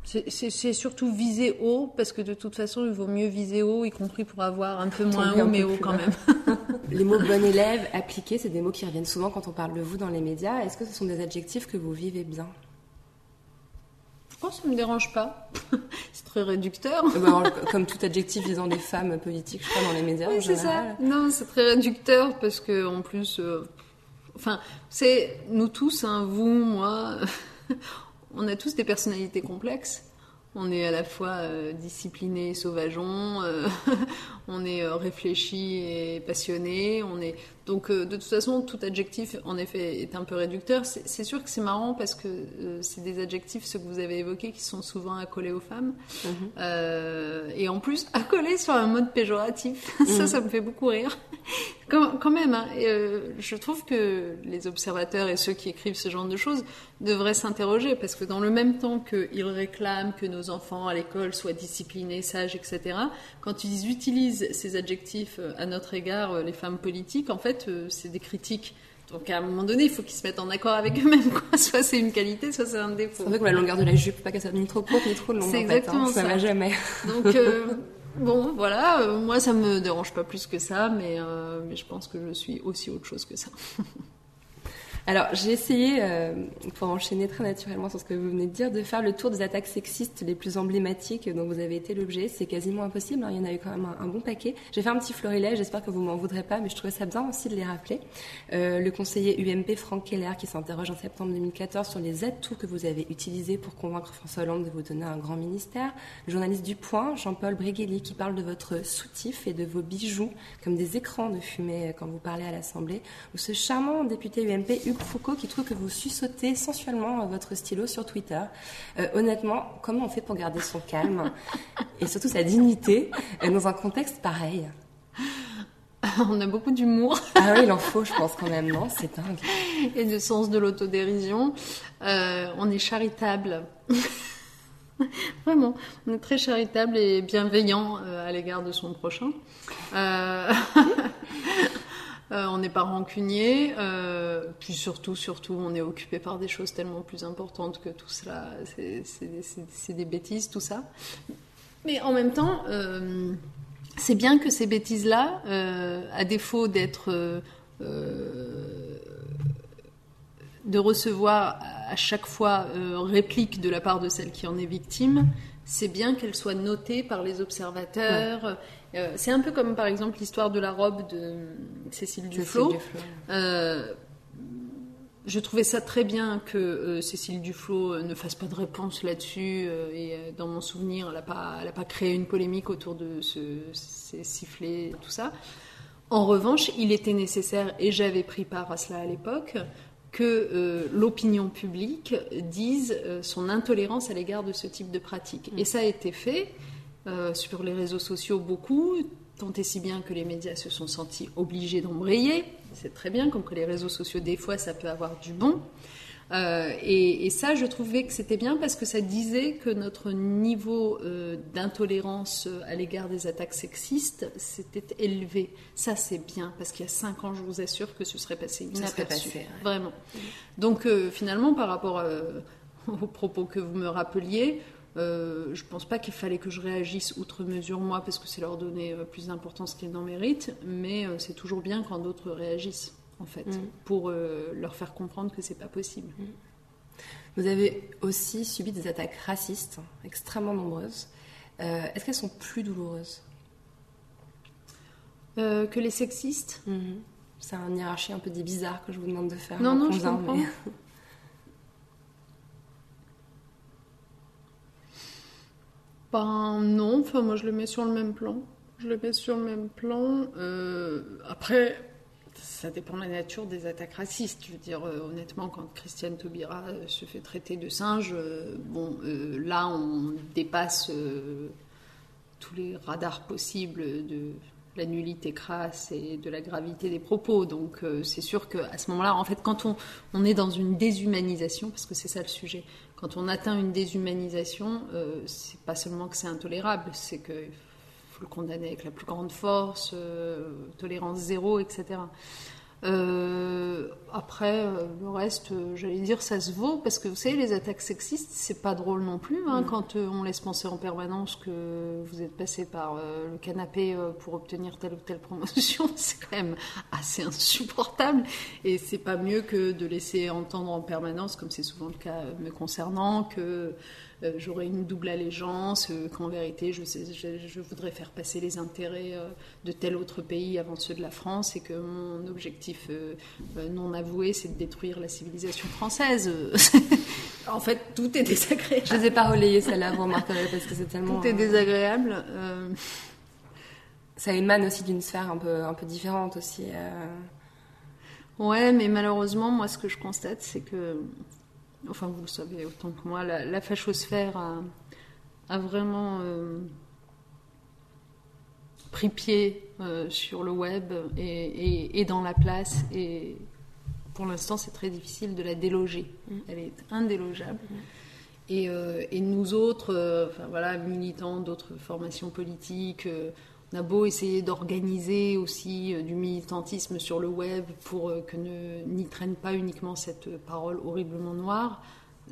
H: C'est surtout viser haut, parce que de toute façon, il vaut mieux viser haut, y compris pour avoir un peu moins haut, mais haut quand même.
A: les mots bon élève, appliqué, c'est des mots qui reviennent souvent quand on parle de vous dans les médias. Est-ce que ce sont des adjectifs que vous vivez bien?
H: Oh, ça me dérange pas. c'est très réducteur.
A: Eh ben, comme tout adjectif visant des femmes politiques, je crois, dans les médias.
H: Oui, c'est ça. Non, c'est très réducteur parce que en plus, euh, enfin, c'est nous tous, hein, vous, moi, on a tous des personnalités complexes. On est à la fois euh, discipliné, sauvageon, euh, on est réfléchi et passionné, on est donc euh, de toute façon, tout adjectif, en effet, est un peu réducteur. C'est sûr que c'est marrant parce que euh, c'est des adjectifs, ceux que vous avez évoqués, qui sont souvent accolés aux femmes. Mhm. Euh, et en plus, accolés sur un mode péjoratif. ça, mhm. ça me fait beaucoup rire. quand, même, hein, je trouve que les observateurs et ceux qui écrivent ce genre de choses devraient s'interroger parce que dans le même temps qu'ils réclament que nos enfants à l'école soient disciplinés, sages, etc., quand ils utilisent ces adjectifs à notre égard, les femmes politiques, en fait, euh, c'est des critiques. Donc à un moment donné, il faut qu'ils se mettent en accord avec eux-mêmes. Soit c'est une qualité, soit c'est un défaut.
A: C'est vrai que la longueur de la jupe, pas qu'elle soit ni trop courte ni trop longue.
H: C'est hein. exactement ça.
A: Ça va jamais.
H: Donc euh, bon, voilà. Euh, moi, ça me dérange pas plus que ça, mais mais je pense que je suis aussi autre chose que ça.
A: Alors, j'ai essayé, euh, pour enchaîner très naturellement sur ce que vous venez de dire, de faire le tour des attaques sexistes les plus emblématiques dont vous avez été l'objet. C'est quasiment impossible, hein. il y en a eu quand même un, bon paquet. J'ai fait un petit florilège, j'espère que vous m'en voudrez pas, mais je trouvais ça bien aussi de les rappeler. Euh, le conseiller UMP Franck Keller qui s'interroge en septembre 2014 sur les atouts que vous avez utilisés pour convaincre François Hollande de vous donner un grand ministère. Le journaliste du Point, Jean-Paul Brégueli, qui parle de votre soutif et de vos bijoux comme des écrans de fumée quand vous parlez à l'Assemblée. Ou ce charmant député UMP, Foucault qui trouve que vous sussotez sensuellement votre stylo sur Twitter. Euh, honnêtement, comment on fait pour garder son calme et surtout sa dignité euh, dans un contexte pareil?
H: On a beaucoup d'humour.
A: Ah oui, il en faut, je pense quand même, non? C'est dingue.
H: Et de sens de l'autodérision. Euh, on est charitable. Vraiment, on est très charitable et bienveillant à l'égard de son prochain. Euh, on n'est pas rancunier, euh, puis surtout, surtout, on est occupé par des choses tellement plus importantes que tout cela. C'est des bêtises, tout ça. Mais en même temps, euh, c'est bien que ces bêtises-là, à défaut d'être de recevoir à chaque fois réplique de la part de celle qui en est victime, c'est bien qu'elles soient notées par les observateurs. Euh, c'est un peu comme par exemple l'histoire de la robe de Cécile Duflot. Euh, je trouvais ça très bien que euh, Cécile Duflot ne fasse pas de réponse là-dessus. et dans mon souvenir, elle n'a pas, pas, créé une polémique autour de ce, ces sifflets, tout ça. En revanche, il était nécessaire, et j'avais pris part à cela à l'époque, que l'opinion publique dise son intolérance à l'égard de ce type de pratique. Mm. Et ça a été fait. Euh, sur les réseaux sociaux beaucoup, tant et si bien que les médias se sont sentis obligés d'embrayer. C'est très bien, comme que les réseaux sociaux, des fois, ça peut avoir du bon. Euh, et, ça, je trouvais que c'était bien parce que ça disait que notre niveau euh, d'intolérance à l'égard des attaques sexistes s'était élevé. Ça, c'est bien parce qu'il y a cinq ans, je vous assure que ce serait passé inaperçu. Passé, Vraiment. Donc, finalement, par rapport aux propos que vous me rappeliez, euh, je ne pense pas qu'il fallait que je réagisse outre mesure moi, parce que c'est leur donner euh, plus d'importance qu'ils n'en méritent, mais euh, c'est toujours bien quand d'autres réagissent, en fait, mm. pour leur faire comprendre que c'est pas possible. Mm.
A: Vous avez aussi subi des attaques racistes extrêmement nombreuses. Est-ce qu'elles sont plus douloureuses?
H: Que les sexistes?
A: Mm-hmm. C'est un hiérarchie un peu bizarre que je vous demande de faire.
H: Non, non, je comprends. Ben non, enfin moi je le mets sur le même plan. Je le mets sur le même plan. Euh, après, ça dépend de la nature des attaques racistes. Je veux dire, honnêtement, quand Christiane Taubira se fait traiter de singe, bon, là, on dépasse tous les radars possibles de la nullité crasse et de la gravité des propos. Donc euh, c'est sûr qu'à ce moment-là, en fait, quand on, on, est dans une déshumanisation, parce que c'est ça le sujet, quand on atteint une déshumanisation, euh, c'est pas seulement que c'est intolérable, c'est qu'il faut le condamner avec la plus grande force, euh, tolérance zéro, etc. Euh, après, euh, le reste, euh, j'allais dire, ça se vaut parce que vous savez, les attaques sexistes, c'est pas drôle non plus. Hein, mm. Quand on laisse penser en permanence que vous êtes passé par le canapé pour obtenir telle ou telle promotion, c'est quand même assez insupportable. Et c'est pas mieux que de laisser entendre en permanence, comme c'est souvent le cas me concernant, que j'aurais une double allégeance, euh, qu'en vérité je, je, voudrais faire passer les intérêts euh, de tel autre pays avant ceux de la France et que mon objectif non avoué c'est de détruire la civilisation française. en fait, tout est désagréable.
A: Je ne ai pas relayé celle-là, vous remarquerez, parce que c'est tellement.
H: Tout est désagréable.
A: Ça émane aussi d'une sphère un peu, un peu différente aussi.
H: Ouais, mais malheureusement, moi, ce que je constate, c'est que enfin vous le savez autant que moi, la, fachosphère a, vraiment euh, pris pied euh, sur le web et, dans la place. Et pour l'instant, c'est très difficile de la déloger. Mm. Elle est indélogeable. Mm. Euh, et, nous autres, enfin voilà, militants d'autres formations politiques, on a beau essayer d'organiser aussi du militantisme sur le web pour que n'y traîne pas uniquement cette parole horriblement noire,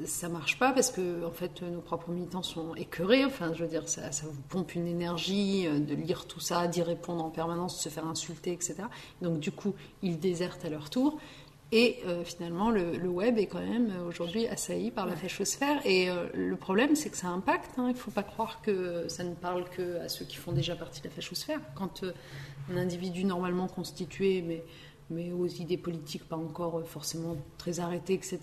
H: ça marche pas parce que en fait nos propres militants sont écœurés. Enfin, je veux dire, ça, ça vous pompe une énergie de lire tout ça, d'y répondre en permanence, de se faire insulter, etc. Donc du coup, ils désertent à leur tour. Et euh, finalement, le, web est quand même euh, aujourd'hui assailli par la fachosphère. Et euh, le problème, c'est que ça impacte. Hein. Il ne faut pas croire que ça ne parle que à ceux qui font déjà partie de la fachosphère. Quand un individu normalement constitué, mais, mais aux idées politiques pas encore forcément très arrêtées, etc.,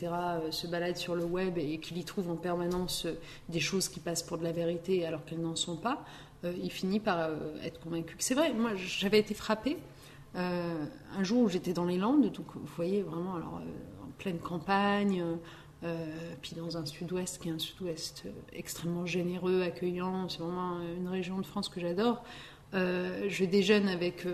H: se balade sur le web et qu'il y trouve en permanence des choses qui passent pour de la vérité alors qu'elles n'en sont pas, il finit par être convaincu que c'est vrai. Moi, j'avais été frappée euh, un jour où j'étais dans les Landes, donc vous voyez vraiment alors, euh, en pleine campagne, euh, puis dans un sud-ouest qui est un sud-ouest extrêmement généreux, accueillant, c'est vraiment une région de France que j'adore. je déjeune avec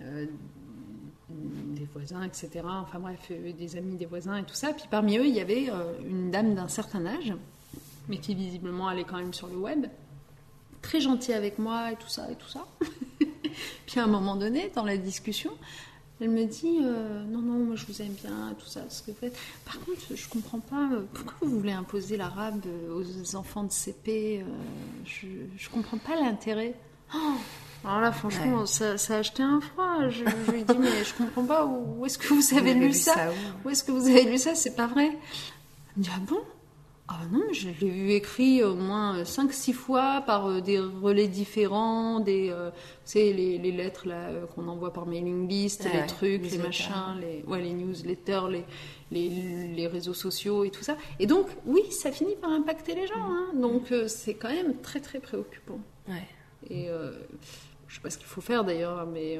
H: des voisins, etc. Enfin bref, des amis des voisins et tout ça. Puis parmi eux, il y avait une dame d'un certain âge, mais qui visiblement allait quand même sur le web, très gentille avec moi et tout ça et tout ça. Puis à un moment donné, dans la discussion, elle me dit euh, non non moi je vous aime bien tout ça ce que vous faites. Par contre je comprends pas euh, pourquoi vous voulez imposer l'arabe euh, aux enfants de CP. je je comprends pas l'intérêt. Oh alors là franchement ça, ça, a acheté un froid. Je, lui dis mais je comprends pas où, est-ce que vous avez lu ça, où, où est-ce que vous avez lu ça c'est pas vrai. Elle me dit ah bon ah non, je l'ai vu écrit au moins 5-6 fois par euh, des relais différents, des, euh, les, les, lettres là euh, qu'on envoie par mailing list, les trucs, les machins, les, ouais, les newsletters, les, les, les, réseaux sociaux et tout ça. Et donc, oui, ça finit par impacter les gens. Hein. Donc, c'est quand même très très préoccupant.
A: Ouais.
H: Et je sais pas ce qu'il faut faire d'ailleurs, mais...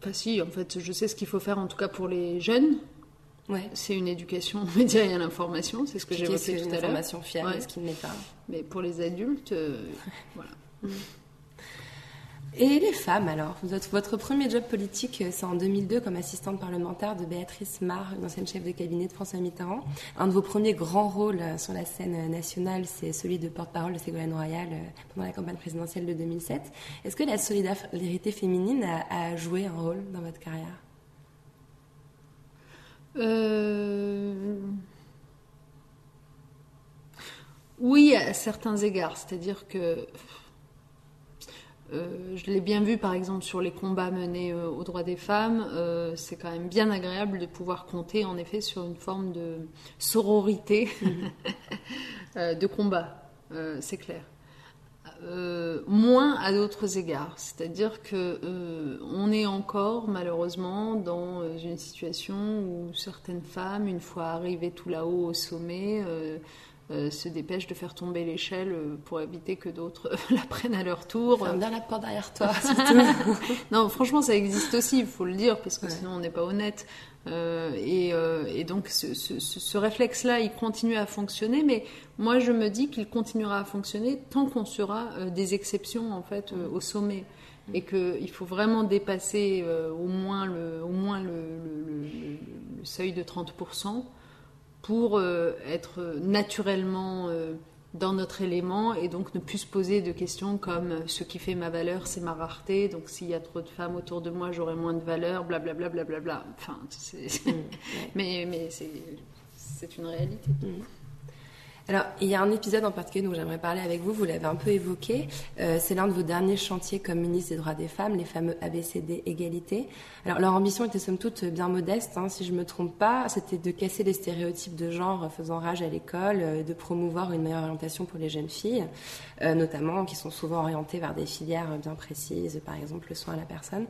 H: Enfin si, en fait, je sais ce qu'il faut faire en tout cas pour les jeunes,
A: Ouais.
H: C'est une éducation aux médias et à l'information, c'est ce que j'évoquais tout à l'heure. Une
A: information fiable, ce qui ne l'est pas.
H: Mais pour les adultes, euh, voilà.
A: Et les femmes alors? Votre, premier job politique, euh, c'est en 2002 comme assistante parlementaire de Béatrice Marr, une ancienne chef de cabinet de François Mitterrand. Un de vos premiers grands rôles euh, sur la scène nationale, c'est celui de porte-parole de Ségolène Royal pendant la campagne présidentielle de 2007. Est-ce que la solidarité féminine a joué un rôle dans votre carrière?
H: Euh, oui, à certains égards. C'est-à-dire que euh, je l'ai bien vu par exemple sur les combats menés euh, aux droits des femmes. c'est quand même bien agréable de pouvoir compter en effet sur une forme de sororité de combat. c'est clair. Euh, moins à d'autres égards. C'est-à-dire que euh, on est encore malheureusement dans euh, une situation où certaines femmes, une fois arrivées tout là-haut au sommet, euh, se dépêchent de faire tomber l'échelle euh, pour éviter que d'autres la prennent à leur tour.
A: Ferme bien la porte derrière toi.
H: non, franchement, ça existe aussi, il faut le dire, parce que sinon on n'est pas honnête. Euh, et, et, donc ce, ce, ce réflexe-là, il continue à fonctionner, mais moi je me dis qu'il continuera à fonctionner tant qu'on sera des exceptions en fait au sommet et qu'il faut vraiment dépasser au moins le, au moins le, le, le seuil de 30% pour euh, être naturellement euh, dans notre élément et donc ne plus se poser de questions comme euh, ce qui fait ma valeur, c'est ma rareté. Donc s'il y a trop de femmes autour de moi, j'aurai moins de valeur, blablabla. Bla, bla, bla, enfin, mm, mais, mais c'est une réalité. Mm.
A: Alors, il y a un épisode en particulier dont j'aimerais parler avec vous, vous l'avez un peu évoqué, euh, c'est l'un de vos derniers chantiers comme ministre des droits des femmes, les fameux ABCD égalité. Alors, leur ambition était somme toute bien modeste, hein, si je me trompe pas, c'était de casser les stéréotypes de genre faisant rage à l'école, euh, de promouvoir une meilleure orientation pour les jeunes filles, euh, notamment qui sont souvent orientées vers des filières bien précises, par exemple le soin à la personne.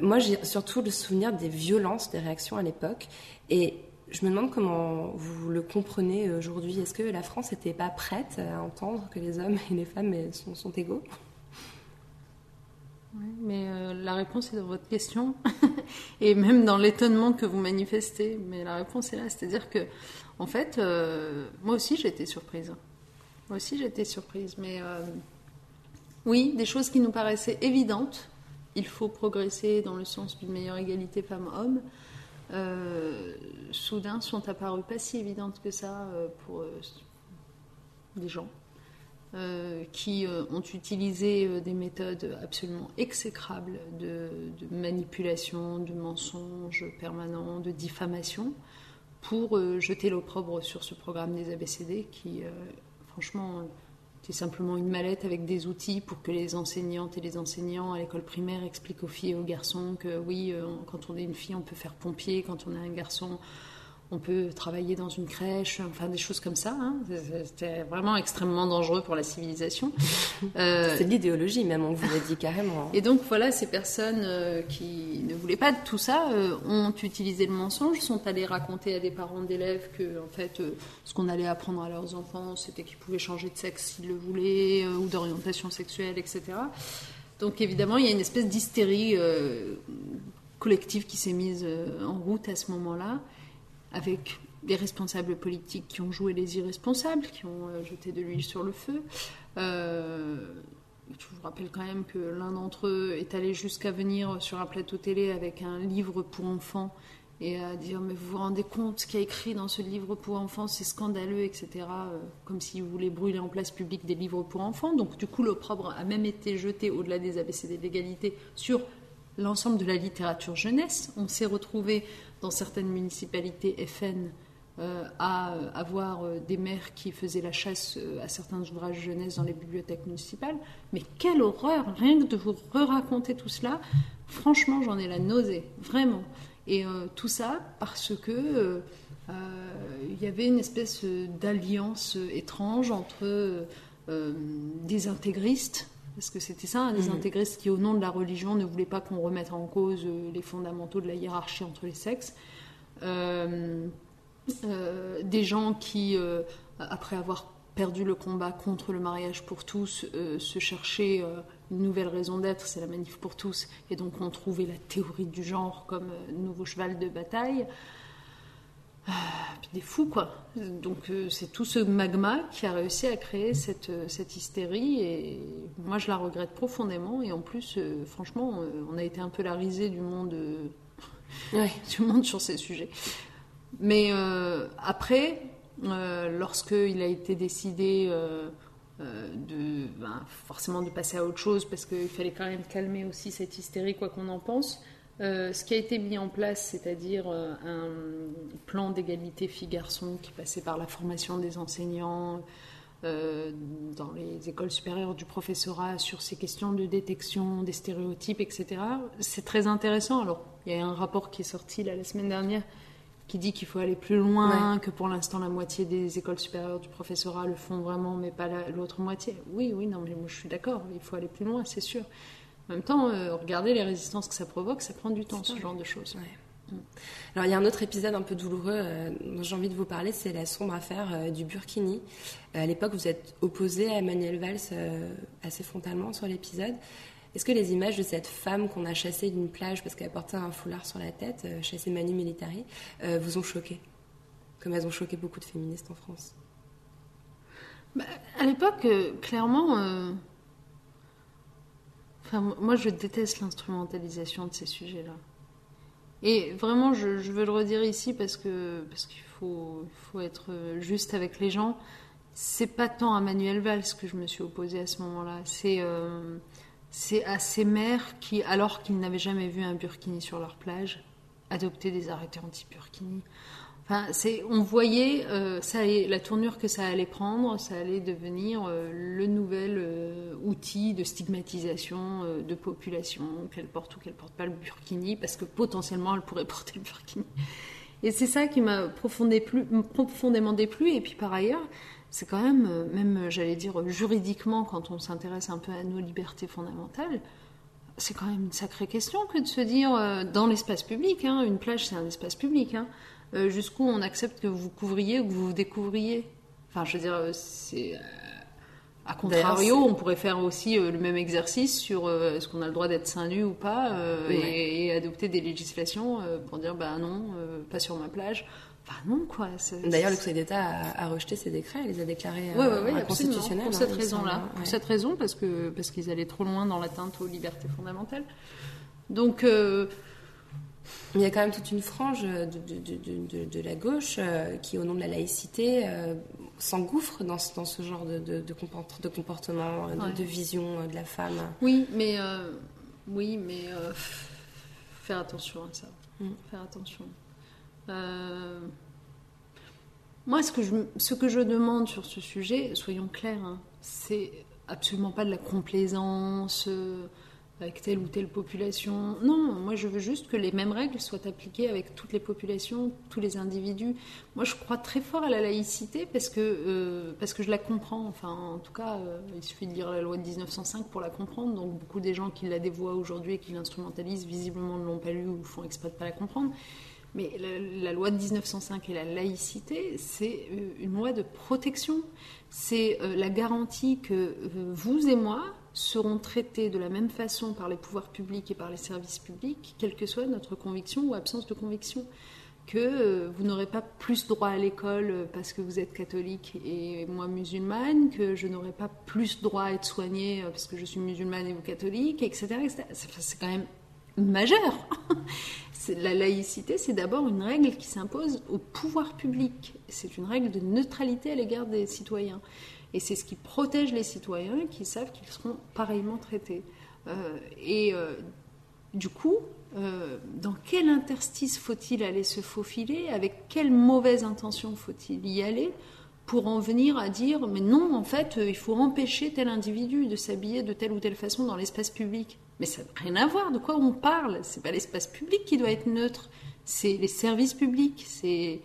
A: moi, j'ai surtout le souvenir des violences, des réactions à l'époque, et je me demande comment vous le comprenez aujourd'hui. Est-ce que la France n'était pas prête à entendre que les hommes et les femmes sont, égaux?
H: Mais euh, la réponse est dans votre question et même dans l'étonnement que vous manifestez. Mais la réponse est là, c'est-à-dire que, en fait, euh, moi aussi été surprise. Moi aussi été surprise, mais euh, oui, des choses qui nous paraissaient évidentes. Il faut progresser dans le sens d'une meilleure égalité femmes-hommes. Euh, soudain sont apparues pas si évidentes que ça euh, pour euh, des gens qui ont utilisé des méthodes absolument exécrables de, manipulation, de mensonges permanents, de diffamation pour jeter l'opprobre sur ce programme des ABCD qui, franchement, c'est simplement une mallette avec des outils pour que les enseignantes et les enseignants à l'école primaire expliquent aux filles et aux garçons que oui, euh, quand on est une fille, on peut faire pompier, quand on est un garçon, on peut travailler dans une crèche, enfin des choses comme ça. Hein. C'était vraiment extrêmement dangereux pour la civilisation.
A: Euh, c'est de l'idéologie même, on vous l'a dit carrément.
H: Et donc voilà, ces personnes euh, qui ne voulaient pas de tout ça euh, ont utilisé le mensonge, sont allées raconter à des parents d'élèves que en fait ce qu'on allait apprendre à leurs enfants, c'était qu'ils pouvaient changer de sexe s'ils le voulaient ou d'orientation sexuelle, etc. Donc évidemment, il y a une espèce d'hystérie collective qui s'est mise en route à ce moment-là avec des responsables politiques qui ont joué les irresponsables, qui ont euh, jeté de l'huile sur le feu. Euh, je vous rappelle quand même que l'un d'entre eux est allé jusqu'à venir sur un plateau télé avec un livre pour enfants et à dire mais vous vous rendez compte ce qu'il y a écrit dans ce livre pour enfants c'est scandaleux etc euh, comme s'il voulait brûler en place publique des livres pour enfants donc du coup l'opprobre a même été jeté au-delà des ABCD de l'égalité sur l'ensemble de la littérature jeunesse on s'est retrouvé dans certaines municipalités FN euh, à avoir euh, des maires qui faisaient la chasse euh, à certains ouvrages jeunesse dans les bibliothèques municipales. Mais quelle horreur Rien que de vous re-raconter tout cela, franchement, j'en ai la nausée, vraiment. Et tout ça parce que il y avait une espèce d'alliance étrange entre des intégristes parce que c'était ça, des mhm. intégristes qui, au nom de la religion, ne voulaient pas qu'on remette en cause euh, les fondamentaux de la hiérarchie entre les sexes. Euh, euh, des gens qui, après avoir perdu le combat contre le mariage pour tous, se cherchaient une nouvelle raison d'être, c'est la manif pour tous, et donc ont trouvé la théorie du genre comme nouveau cheval de bataille. Ah, des fous, quoi. Donc, euh, c'est tout ce magma qui a réussi à créer cette, euh, cette hystérie. Et moi, je la regrette profondément. Et en plus, euh, franchement, on a été un peu la risée du monde, du monde sur ces sujets. Mais après, lorsqu'il a été décidé de, ben, forcément de passer à autre chose, parce qu'il fallait quand même calmer aussi cette hystérie, quoi qu'on en pense, euh, ce qui a été mis en place, c'est-à-dire euh, un plan d'égalité filles-garçons qui passait par la formation des enseignants euh, dans les écoles supérieures du professorat sur ces questions de détection des stéréotypes, etc. C'est très intéressant. Alors, il y a un rapport qui est sorti la semaine dernière qui dit qu'il faut aller plus loin, que pour l'instant la moitié des écoles supérieures du professorat le font vraiment, mais pas l'autre moitié. Oui, oui, non, mais moi je suis d'accord, il faut aller plus loin, c'est sûr. En même temps, euh, regardez les résistances que ça provoque, ça prend du temps, ce genre de choses.
A: Alors il y a un autre épisode un peu douloureux euh, dont j'ai envie de vous parler, c'est la sombre affaire euh, du Burkini. Euh, à l'époque, vous êtes opposé à Emmanuel Valls assez frontalement sur l'épisode. Est-ce que les images de cette femme qu'on a chassée d'une plage parce qu'elle portait un foulard sur la tête, chassée Manu Militari, vous ont choqué? Comme elles ont choqué beaucoup de féministes en France
H: bah, À l'époque, clairement, enfin, moi je déteste l'instrumentalisation de ces sujets-là. Et vraiment, je, veux le redire ici parce que parce qu'il faut, faut être juste avec les gens. C'est pas tant à Manuel Valls que je me suis opposée à ce moment-là. C'est euh, c'est à ces mères qui, alors qu'ils n'avaient jamais vu un burkini sur leur plage, adoptaient des arrêtés anti-burkini. On voyait euh, la tournure que ça allait prendre, ça allait devenir euh, le nouvel euh, outil de stigmatisation de population, qu'elle porte ou qu'elle porte pas le burkini, parce que potentiellement elle pourrait porter le burkini. Et c'est ça qui m'a profondément déplu. Et puis par ailleurs, c'est quand même, même j'allais dire juridiquement, quand on s'intéresse un peu à nos libertés fondamentales, c'est quand même une sacrée question que de se dire dans l'espace public, hein, une plage c'est un espace public. Hein, euh, jusqu'où on accepte que vous couvriez ou que vous vous découvriez. Enfin, je veux dire, c'est. A euh, contrario, on pourrait faire aussi euh, le même exercice sur est-ce qu'on a le droit d'être seins nu ou pas et, adopter des législations pour dire bah non, pas sur ma plage. Enfin non quoi.
A: D'ailleurs, le Conseil d'État a, rejeté ces décrets, il les a déclarés
H: ouais, ouais, constitutionnels. Pour cette hein, raison-là, pour cette raison parce que parce qu'ils allaient trop loin dans l'atteinte aux libertés fondamentales. Donc
A: il y a quand même toute une frange de, de, de, la gauche euh, qui, au nom de la laïcité, euh, s'engouffre dans, dans, ce genre de, comportement, de, vision de la femme.
H: Oui, mais, euh, oui, mais faire attention à ça. Mm. Faire attention. moi, ce que, je, ce que je demande sur ce sujet, soyons clairs, hein, c'est absolument pas de la complaisance avec telle ou telle population. Non, moi je veux juste que les mêmes règles soient appliquées avec toutes les populations, tous les individus. Moi je crois très fort à la laïcité parce que, euh, parce que je la comprends. Enfin, en tout cas, euh, il suffit de lire la loi de 1905 pour la comprendre. Donc beaucoup des gens qui la dévoient aujourd'hui et qui l'instrumentalisent visiblement ne l'ont pas lu ou font exprès de ne pas la comprendre. Mais la, loi de 1905 et la laïcité, c'est euh, une loi de protection. C'est la garantie que vous et moi, seront traités de la même façon par les pouvoirs publics et par les services publics, quelle que soit notre conviction ou absence de conviction. Que euh, vous n'aurez pas plus droit à l'école parce que vous êtes catholique et moi musulmane, que je n'aurai pas plus droit à être soignée euh, parce que je suis musulmane et vous catholique, etc. C'est quand même majeur. La laïcité, c'est d'abord une règle qui s'impose au pouvoir public. C'est une règle de neutralité à l'égard des citoyens. Et c'est ce qui protège les citoyens qui savent qu'ils seront pareillement traités. Euh, et euh, du coup, euh, dans quel interstice faut-il aller se faufiler? Avec quelle mauvaise intention faut-il y aller pour en venir à dire mais non, en fait, il faut empêcher tel individu de s'habiller de telle ou telle façon dans l'espace public. Mais ça n'a rien à voir. De quoi on parle? C'est pas l'espace public qui doit être neutre. C'est les services publics. C'est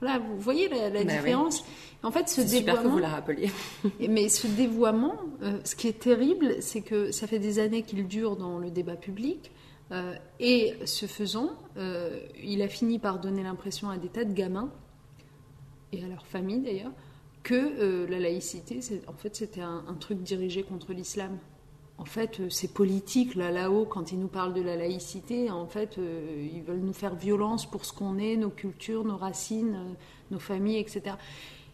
H: voilà, vous voyez la, bah différence. En fait, ce dévoiement. Super que
A: vous la rappeliez.
H: mais ce dévoiement, euh, ce qui est terrible, c'est que ça fait des années qu'il dure dans le débat public. Euh, et ce faisant, euh, il a fini par donner l'impression à des tas de gamins, et à leur famille d'ailleurs, que la laïcité, en fait, c'était un, un, truc dirigé contre l'islam. En fait, c'est politique, là, là-haut, quand ils nous parlent de la laïcité, en fait, ils veulent nous faire violence pour ce qu'on est, nos cultures, nos racines, nos familles, etc.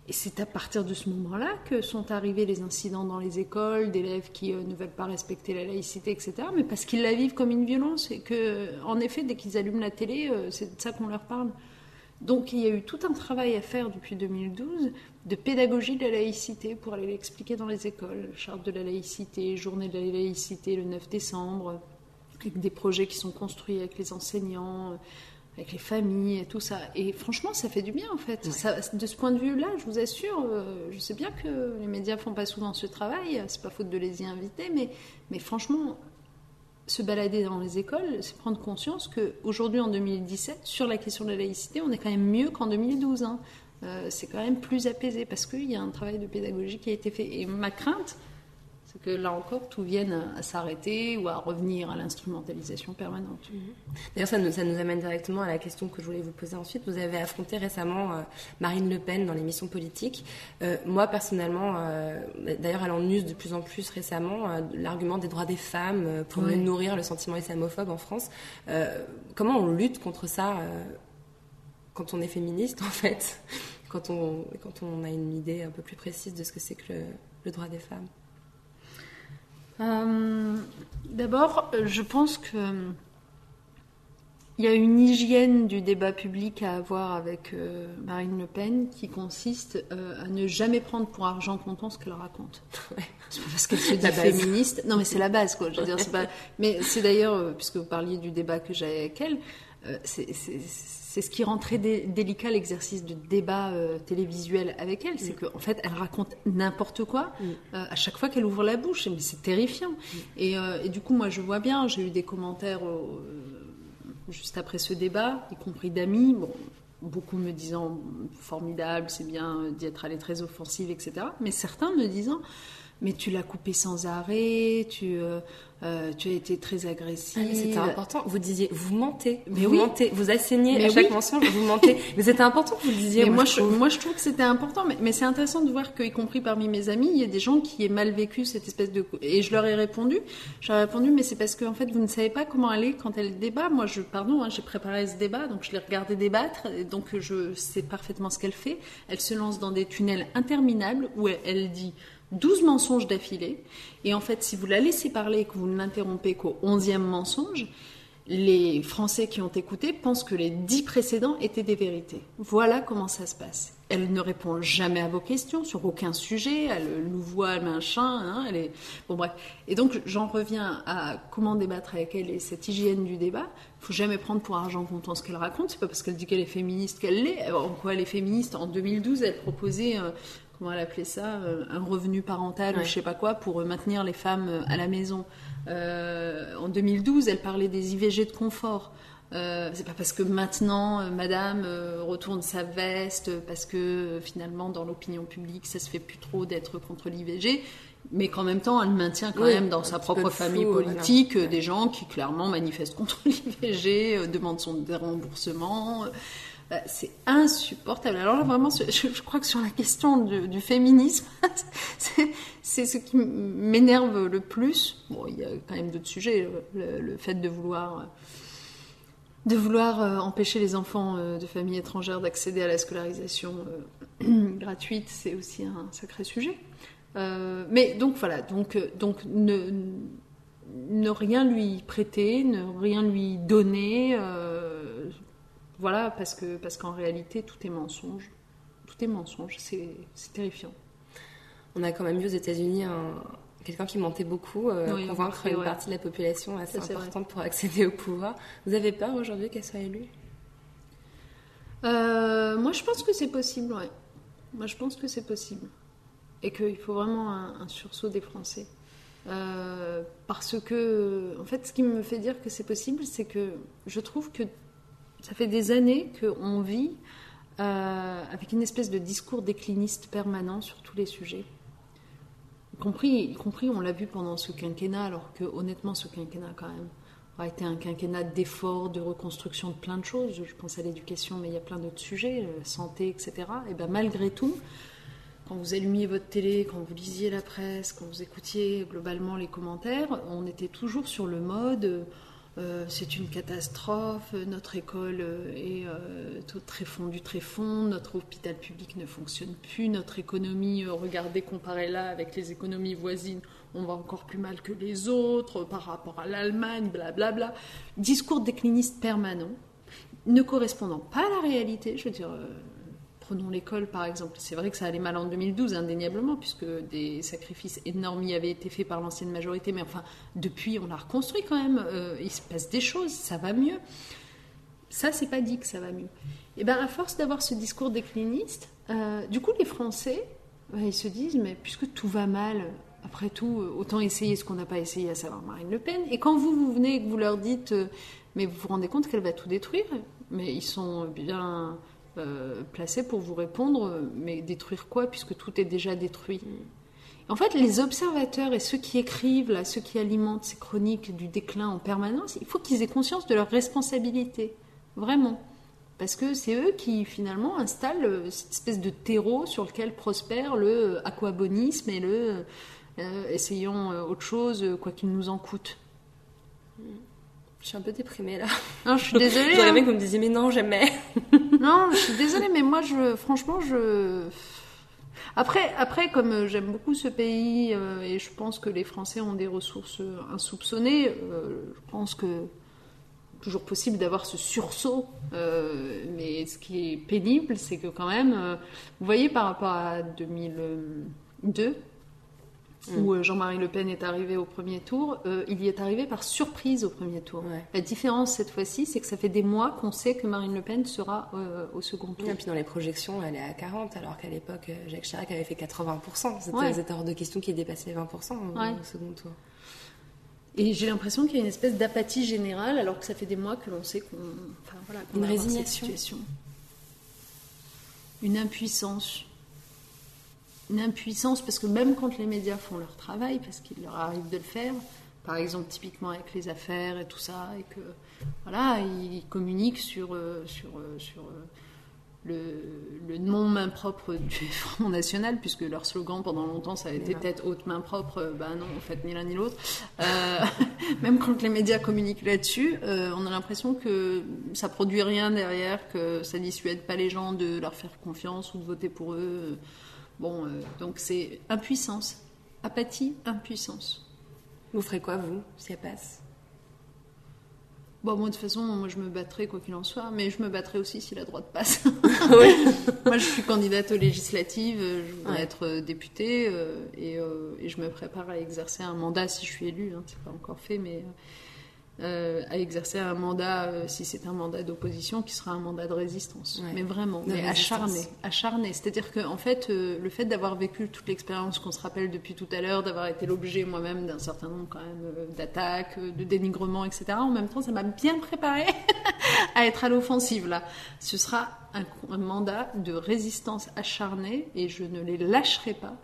H: Et c'est à partir de ce moment-là que sont arrivés les incidents dans les écoles, d'élèves qui euh, ne veulent pas respecter la laïcité, etc. Mais parce qu'ils la vivent comme une violence et que, euh, en effet, dès qu'ils allument la télé, euh, c'est de ça qu'on leur parle. Donc il y a eu tout un travail à faire depuis 2012 de pédagogie de la laïcité pour aller l'expliquer dans les écoles. Charte de la laïcité, journée de la laïcité le 9 décembre, avec des projets qui sont construits avec les enseignants, avec les familles et tout ça. Et franchement, ça fait du bien en fait. de ce point de vue-là, je vous assure, euh, je sais bien que les médias font pas souvent ce travail, c'est pas faute de les y inviter, mais, mais franchement, se balader dans les écoles, c'est prendre conscience qu'aujourd'hui, en 2017, sur la question de la laïcité, on est quand même mieux qu'en 2012. Hein. Euh, c'est quand même plus apaisé parce qu'il y a un travail de pédagogie qui a été fait. Et ma crainte, C'est que là encore, tout vienne à s'arrêter ou à revenir à l'instrumentalisation permanente.
A: Mhm. D'ailleurs, ça nous, ça nous amène directement à la question que je voulais vous poser ensuite. Vous avez affronté récemment euh, Marine Le Pen dans l'émission politique. Euh, moi, personnellement, euh, d'ailleurs, elle en use de plus en plus récemment l'argument des droits des femmes pour nourrir le sentiment islamophobe en France. comment on lutte contre ça quand on est féministe, en fait, quand on, quand on a une idée un peu plus précise de ce que c'est que le droit des femmes
H: euh, d'abord, je pense que il y a une hygiène du débat public à avoir avec euh, Marine Le Pen qui consiste euh, à ne jamais prendre pour argent comptant ce qu'elle raconte. Parce qu'elle se dit féministe. Non, mais c'est la base, quoi. Je veux dire, pas... Mais c'est d'ailleurs, puisque vous parliez du débat que j'avais avec elle, c'est c'est ce qui rend très délicat l'exercice de débat euh, télévisuel avec elle. C'est mm. qu'en fait, elle raconte n'importe quoi mm. euh, à chaque fois qu'elle ouvre la bouche. Mais c'est terrifiant. Mm. Euh, et, du coup, moi, je vois bien, j'ai eu des commentaires juste après ce débat, y compris d'amis. Bon, beaucoup me disant formidable, c'est bien d'y être allée très offensive, etc. Mais certains me disant mais tu l'as coupé sans arrêt, tu, euh, tu as été très agressif.
A: Ah, c'était important. Vous disiez, vous mentez. Mais vous mentez. Vous asseignez à chaque mensonge, vous mentez. mais c'était important que vous le disiez.
H: moi, je, moi, je trouve que c'était important. Mais, mais c'est intéressant de voir qu'y compris parmi mes amis, il y a des gens qui aient mal vécu cette espèce de. Et je leur ai répondu. J'aurais répondu, mais c'est parce qu'en fait, vous ne savez pas comment aller quand elle débat. Moi, je, pardon, hein, j'ai préparé ce débat, donc je l'ai regardé débattre. Et donc, je sais parfaitement ce qu'elle fait. Elle se lance dans des tunnels interminables où elle dit 12 mensonges d'affilée. Et en fait, si vous la laissez parler et que vous ne l'interrompez qu'au 11e mensonge, les Français qui ont écouté pensent que les 10 précédents étaient des vérités. Voilà comment ça se passe. Elle ne répond jamais à vos questions sur aucun sujet, elle nous voit machin, hein, elle est... Bon bref. Et donc j'en reviens à comment débattre avec elle et cette hygiène du débat. Il faut jamais prendre pour argent comptant ce qu'elle raconte. C'est pas parce qu'elle dit qu'elle est féministe qu'elle l'est. En quoi elle est féministe? En 2012, elle proposait euh, comment elle appelait ça, euh, un revenu parental ou je sais pas quoi pour euh, maintenir les femmes euh, à la maison. en 2012, elle parlait des IVG de confort. Euh, c'est pas parce que maintenant Madame retourne sa veste parce que finalement dans l'opinion publique ça se fait plus trop d'être contre l'IVG, mais qu'en même temps elle maintient quand même dans sa propre famille politique des gens qui clairement manifestent contre l'IVG, demandent son déremboursement. Bah, c'est insupportable. Alors là, vraiment, je, crois que sur la question du, féminisme, c'est ce qui m'énerve le plus. Bon, il y a quand même d'autres sujets. Le, fait de vouloir, de vouloir euh, empêcher les enfants euh, de familles étrangères d'accéder à la scolarisation euh, gratuite, c'est aussi un sacré sujet. mais donc voilà, donc, donc ne, ne rien lui prêter, ne rien lui donner voilà, parce que parce qu'en réalité, tout est mensonge. Tout est mensonge, c'est terrifiant.
A: On a quand même vu aux États-Unis quelqu'un qui mentait beaucoup, euh, convaincre une partie de la population assez importante pour accéder au pouvoir. Vous avez peur aujourd'hui qu'elle soit élue?
H: Euh, Moi, je pense que c'est possible, ouais. Moi, je pense que c'est possible. Et qu'il faut vraiment un, sursaut des Français. Euh, parce que, en fait, ce qui me fait dire que c'est possible, c'est que je trouve que ça fait des années qu'on vit euh, avec une espèce de discours décliniste permanent sur tous les sujets. Y compris, y compris on l'a vu pendant ce quinquennat, alors que honnêtement, ce quinquennat, quand même, a été un quinquennat d'efforts, de reconstruction de plein de choses. Je pense à l'éducation, mais il y a plein d'autres sujets, euh, santé, etc. Et bien malgré tout, quand vous allumiez votre télé, quand vous lisiez la presse, quand vous écoutiez globalement les commentaires, on était toujours sur le mode euh, c'est une catastrophe, notre école euh, est euh, très fondue, notre hôpital public ne fonctionne plus, notre économie, regardez, comparez-la avec les économies voisines, on va encore plus mal que les autres par rapport à l'Allemagne, blablabla. Discours décliniste permanent, ne correspondant pas à la réalité, je veux dire, Prenons l'école par exemple. C'est vrai que ça allait mal en 2012, indéniablement, puisque des sacrifices énormes y avaient été faits par l'ancienne majorité. Mais enfin, depuis, on l'a reconstruit quand même. Euh, il se passe des choses, ça va mieux. Ça, c'est pas dit que ça va mieux. Et eh bien, à force d'avoir ce discours décliniste, euh, du coup, les Français, ils se disent, mais puisque tout va mal, après tout, euh, autant essayer ce qu'on n'a pas essayé, à savoir Marine Le Pen. Et quand vous, vous venez et que vous leur dites, mais vous vous rendez compte qu'elle va tout détruire, mais ils sont bien euh, placé pour vous répondre, mais détruire quoi puisque tout est déjà détruit? En fait, les observateurs et ceux qui écrivent, là, ceux qui alimentent ces chroniques du déclin en permanence, il faut qu'ils aient conscience de leur responsabilité. Vraiment. Parce que c'est eux qui, finalement, installent euh, cette espèce de terreau sur lequel prospère le euh, aquabonisme et le essayons autre chose, quoi qu'il nous en coûte.
A: Je suis un peu déprimée là.
H: Non, je suis désolée.
A: J'aurais
H: hein.
A: aimé que vous me disiez mais non, jamais.
H: Non, je suis désolée, mais moi, je, franchement, je. Après, après, comme euh, j'aime beaucoup ce pays euh, et je pense que les Français ont des ressources euh, insoupçonnées, euh, je pense que toujours possible d'avoir ce sursaut. Euh, mais ce qui est pénible, c'est que quand même, vous voyez, par rapport à 2002, où euh, Jean-Marie Le Pen est arrivé au premier tour, euh, il y est arrivé par surprise au premier tour.
A: Ouais.
H: La différence cette fois-ci, c'est que ça fait des mois qu'on sait que Marine Le Pen sera euh, au second tour.
A: Et puis dans les projections, elle est à 40, alors qu'à l'époque, Jacques Chirac avait fait 80%. C'était
H: Ouais.
A: hors de question qu'il dépassait les 20% au,
H: Ouais.
A: au second tour.
H: Et j'ai l'impression qu'il y a une espèce d'apathie générale, alors que ça fait des mois que l'on sait qu'on, enfin voilà, qu'on
A: Une
H: cette
A: résignation.
H: situation. Une impuissance. Une impuissance parce que même quand les médias font leur travail, parce qu'il leur arrive de le faire, par exemple typiquement avec les affaires et tout ça, et que voilà, ils communiquent sur euh, sur euh, sur euh, le, le nom main propre du Front National, puisque leur slogan pendant longtemps ça a été tête haute main propre. Bah non, en fait ni l'un ni l'autre. Euh, même quand les médias communiquent là-dessus, euh, on a l'impression que ça produit rien derrière, que ça dissuade pas les gens de leur faire confiance ou de voter pour eux. Bon, euh, donc c'est impuissance, apathie, impuissance.
A: Vous ferez quoi, vous, si elle passe?
H: Bon, moi de toute façon, moi je me battrai quoi qu'il en soit, mais je me battrai aussi si la droite passe. moi je suis candidate aux législatives, euh, je voudrais
A: Ouais.
H: être euh, députée euh, et, euh, et je me prépare à exercer un mandat si je suis élue, hein, c'est pas encore fait, mais euh, à exercer un mandat, euh, si c'est un mandat d'opposition, qui sera un mandat de résistance.
A: Ouais.
H: Mais vraiment,
A: De
H: mais
A: résistance.
H: acharné, acharné. C'est-à-dire que en fait, euh, le fait d'avoir vécu toute l'expérience qu'on se rappelle depuis tout à l'heure, d'avoir été l'objet moi-même d'un certain nombre quand même d'attaques, de dénigrements, etc. En même temps, ça m'a bien préparé à être à l'offensive là. Ce sera un, un mandat de résistance acharnée et je ne les lâcherai pas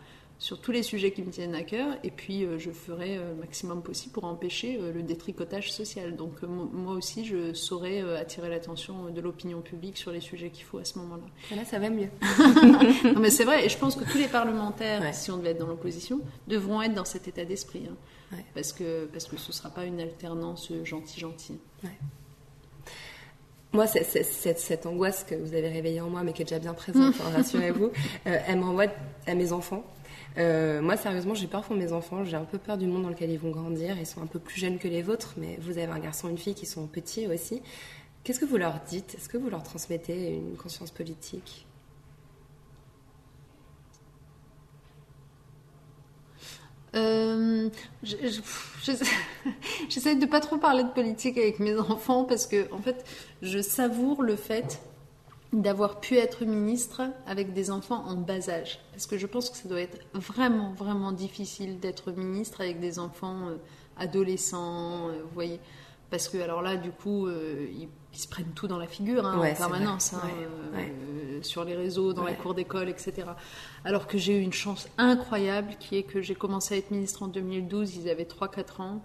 H: sur tous les sujets qui me tiennent à cœur et puis euh, je ferai euh, le maximum possible pour empêcher euh, le détricotage social. Donc mo- moi aussi je saurai attirer l'attention de l'opinion publique sur les sujets qu'il faut à ce moment-là.
A: Et Là, ça va mieux.
H: Non mais c'est vrai et je pense que tous les parlementaires,
A: Ouais.
H: si on devait être dans l'opposition, devront être dans cet état d'esprit. hein.
A: Ouais.
H: Parce que parce que ce sera pas une alternance gentil-gentil.
A: Moi, c'est- cette, cette angoisse que vous avez réveillée en moi, mais qui est déjà bien présente, hein, rassurez-vous, euh, elle m'envoie à mes enfants. Euh, moi, sérieusement, j'ai peur pour mes enfants. J'ai un peu peur du monde dans lequel ils vont grandir. Ils sont un peu plus jeunes que les vôtres, mais vous avez un garçon et une fille qui sont petits aussi. Qu'est-ce que vous leur dites? Est-ce que vous leur transmettez une conscience politique?
H: Euh, je- je- J'essaie de pas trop parler de politique avec mes enfants parce que, en fait, je savoure le fait d'avoir pu être ministre avec des enfants en bas âge. Parce que je pense que ça doit être vraiment, vraiment difficile d'être ministre avec des enfants euh, adolescents, euh, vous voyez. Parce que, alors là, du coup, euh, ils, ils se prennent tout dans la figure hein,
A: Ouais,
H: en permanence, hein,
A: Ouais, ouais.
H: sur les réseaux, dans la cour d'école, etc. Alors que j'ai eu une chance incroyable qui est que j'ai commencé à être ministre en 2012, ils avaient 3-4 ans.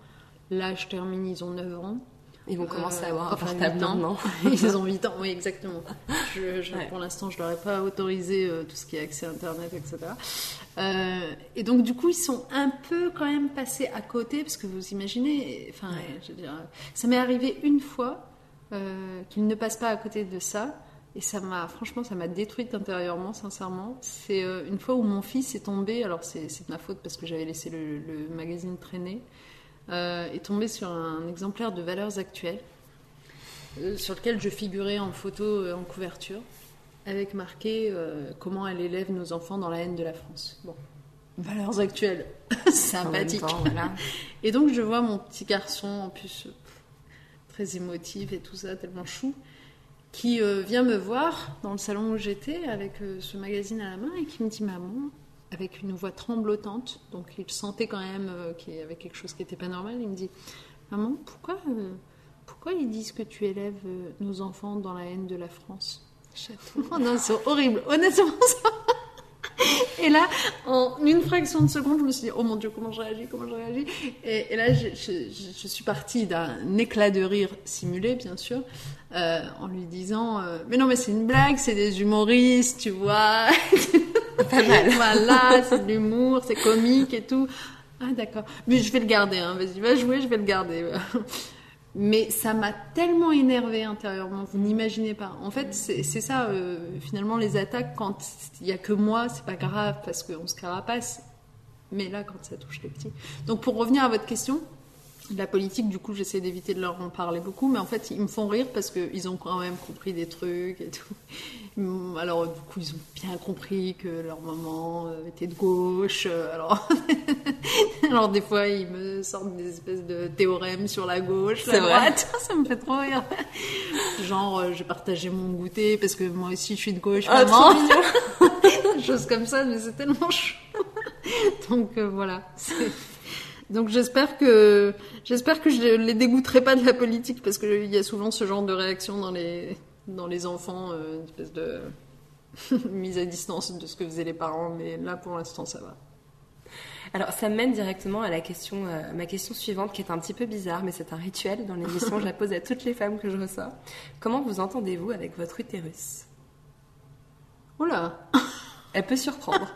H: Là, je termine, ils ont 9 ans.
A: Ils vont commencer
H: Euh,
A: à avoir un portable
H: 8 ans.
A: maintenant.
H: Ils ont 8 ans, oui, exactement. Je, je-
A: Ouais.
H: Pour l'instant, je leur ai pas autorisé euh, tout ce qui est accès à Internet, etc. Euh, et donc, du coup, ils sont un peu quand même passés à côté, parce que vous imaginez, enfin,
A: Ouais.
H: je veux dire, ça m'est arrivé une fois euh, qu'ils ne passent pas à côté de ça. Et ça m'a, franchement, ça m'a détruite intérieurement, sincèrement. C'est une fois où mon fils est tombé, alors c'est c'est de ma faute parce que j'avais laissé le, le magazine traîner, euh, est tombé sur un exemplaire de Valeurs Actuelles, euh, sur lequel je figurais en photo euh, en couverture, avec marqué Comment elle élève nos enfants dans la haine de la France. Bon, Valeurs Actuelles, sympathique.
A: temps, voilà.
H: Et donc je vois mon petit garçon, en plus très émotif et tout ça, tellement chou, qui euh, vient me voir dans le salon où j'étais avec euh, ce magazine à la main et qui me dit Maman, avec une voix tremblotante, donc il sentait quand même euh, qu'il y avait quelque chose qui n'était pas normal, il me dit Maman, pourquoi, euh, pourquoi ils disent que tu élèves euh, nos enfants dans la haine de la France? Oh non, c'est horrible, honnêtement ça. Et Et là, en une fraction de seconde, je me suis dit, oh mon Dieu, comment je réagis, comment je réagis? Et, et là, je, je, je, suis partie d'un éclat de rire simulé, bien sûr, euh, en lui disant, euh, mais non, mais c'est une blague, c'est des humoristes, tu vois. Voilà, c'est de l'humour, c'est comique et tout. Ah d'accord. Mais je vais le garder, hein. vas-y, va jouer, je vais le garder. Mais ça m'a tellement énervé intérieurement, vous n'imaginez pas. En fait, c'est ça, euh, finalement, les attaques, quand il y a que moi, c'est pas grave parce qu'on se carapace. Mais là, quand ça touche les petits. Donc, pour revenir à votre question, la politique, du coup, j'essaie d'éviter de leur en parler beaucoup, mais en fait, ils me font rire parce qu'ils ont quand même compris des trucs et tout. Alors, du coup, ils ont bien compris que leur maman euh, était de gauche. Euh, alors, alors des fois, ils me sortent des espèces de théorèmes sur la gauche, la droite. Ça me fait trop rire. Genre, euh, j'ai partagé mon goûter parce que moi aussi, je suis de gauche, ah, maman. Choses comme ça, mais c'est tellement chaud. Donc, voilà. Donc j'espère que j'espère que je les dégoûterai pas de la politique parce qu'il y a souvent ce genre de réaction dans les dans les enfants, euh, une espèce de mise à distance de ce que faisaient les parents, mais là pour l'instant ça va.
A: Alors ça mène directement à la question, euh, ma question suivante qui est un petit peu bizarre, mais c'est un rituel dans l'émission. je la pose à toutes les femmes que je reçois. Comment vous entendez-vous avec votre utérus?
H: Oula
A: Elle peut surprendre.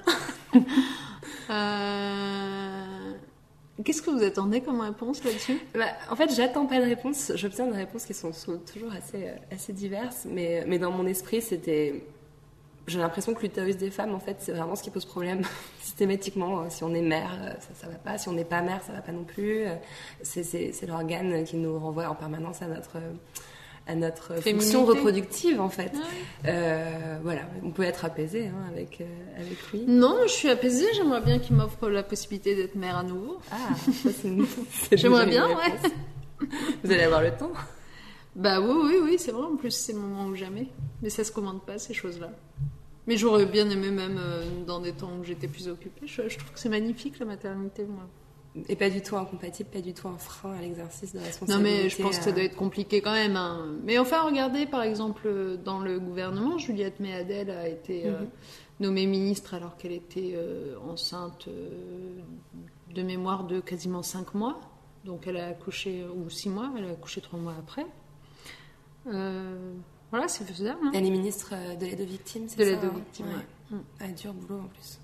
H: euh... Qu'est-ce que vous attendez comme réponse là-dessus?
A: Bah, En fait, j'attends pas de réponse. J'obtiens des réponses qui sont toujours assez, euh, assez diverses. Mais, mais dans mon esprit, c'était. J'ai l'impression que l'utérus des femmes, en fait, c'est vraiment ce qui pose problème systématiquement. Si on est mère, euh, ça, ça va pas. Si on n'est pas mère, ça va pas non plus. Euh, c'est l'organe qui nous renvoie en permanence à notre à notre fonction reproductive en fait. Ah euh, voilà, on peut être apaisé hein, avec, euh, avec lui.
H: Non, je suis apaisée, j'aimerais bien qu'il m'offre la possibilité d'être mère à nouveau.
A: Ah, c'est
H: J'aimerais bien, ouais.
A: Vous allez avoir le temps
H: Bah oui, oui, oui, c'est vrai, en plus c'est le moment ou jamais. Mais ça se commande pas ces choses-là. Mais j'aurais bien aimé même euh, dans des temps où j'étais plus occupée. Je, je trouve que c'est magnifique la maternité, moi
A: et pas du tout incompatible, pas du tout un frein à l'exercice de responsabilité.
H: Non, mais je pense que ça doit être compliqué quand même. Hein. Mais enfin, regardez, par exemple, dans le gouvernement, Juliette Méadel a été euh, mhm. nommée ministre alors qu'elle était euh, enceinte euh, de mémoire de quasiment 5 mois. Donc elle a accouché, ou 6 mois, elle a accouché 3 mois après. voilà, c'est faisable. Hein.
A: Elle est ministre de l'aide aux victimes, c'est
H: ça De l'aide aux victimes,
A: ouais. Un dur boulot en plus.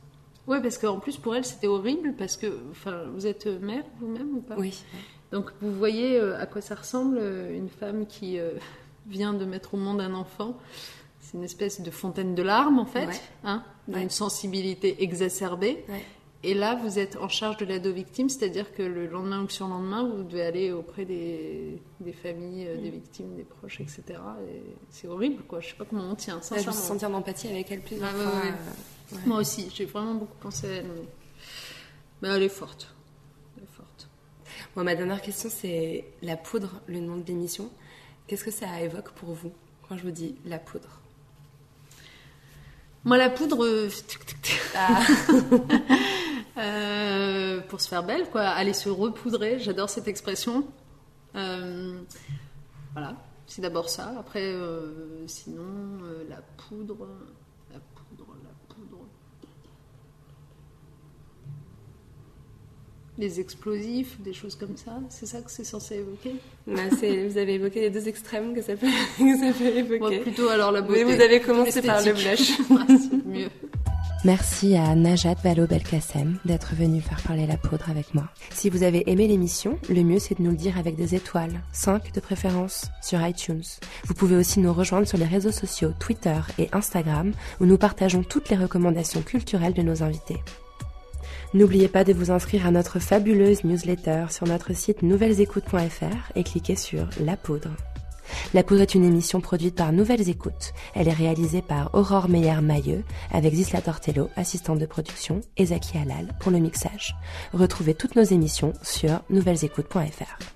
H: Oui, parce qu'en plus, pour elle, c'était horrible, parce que enfin, vous êtes mère vous-même ou pas?
A: Oui.
H: Donc, vous voyez euh, à quoi ça ressemble, euh, une femme qui euh, vient de mettre au monde un enfant. C'est une espèce de fontaine de larmes, en fait, hein, d'une sensibilité exacerbée. Et là, vous êtes en charge de l'aide aux victimes, c'est-à-dire que le lendemain ou le surlendemain, vous devez aller auprès des, des familles, des victimes, des proches, etc. Et c'est horrible, quoi. Je sais pas comment on tient.
A: ça. je me sentir d'empathie avec elle
H: moi aussi, j'ai vraiment beaucoup pensé à elle. Mais, elle est forte. Elle est forte.
A: Moi, ma dernière question, c'est la poudre, le nom de l'émission. Qu'est-ce que ça évoque pour vous quand je vous dis la poudre?
H: Moi, la poudre. Euh, ah. euh, pour se faire belle, quoi. Aller se repoudrer, j'adore cette expression. Euh, voilà, c'est d'abord ça. Après, sinon, la poudre. Les explosifs, des choses comme ça. C'est ça que c'est censé évoquer
A: bah, Vous avez évoqué les deux extrêmes que ça peut, que ça peut évoquer.
H: Moi, plutôt alors la beauté.
A: Mais vous avez commencé par le blush.
H: C'est mieux.
A: Merci à Najat Vallaud-Belkacem d'être venue faire parler la poudre avec moi. Si vous avez aimé l'émission, le mieux c'est de nous le dire avec des étoiles, 5 de préférence, sur iTunes. Vous pouvez aussi nous rejoindre sur les réseaux sociaux Twitter et Instagram où nous partageons toutes les recommandations culturelles de nos invités. N'oubliez pas de vous inscrire à notre fabuleuse newsletter sur notre site nouvellesécoutes.fr et cliquez sur La Poudre. La Poudre est une émission produite par Nouvelles Écoutes. Elle est réalisée par Aurore Meyer-Mailleux avec Zisla Tortello, assistante de production, et Zaki Halal pour le mixage. Retrouvez toutes nos émissions sur nouvellesécoutes.fr.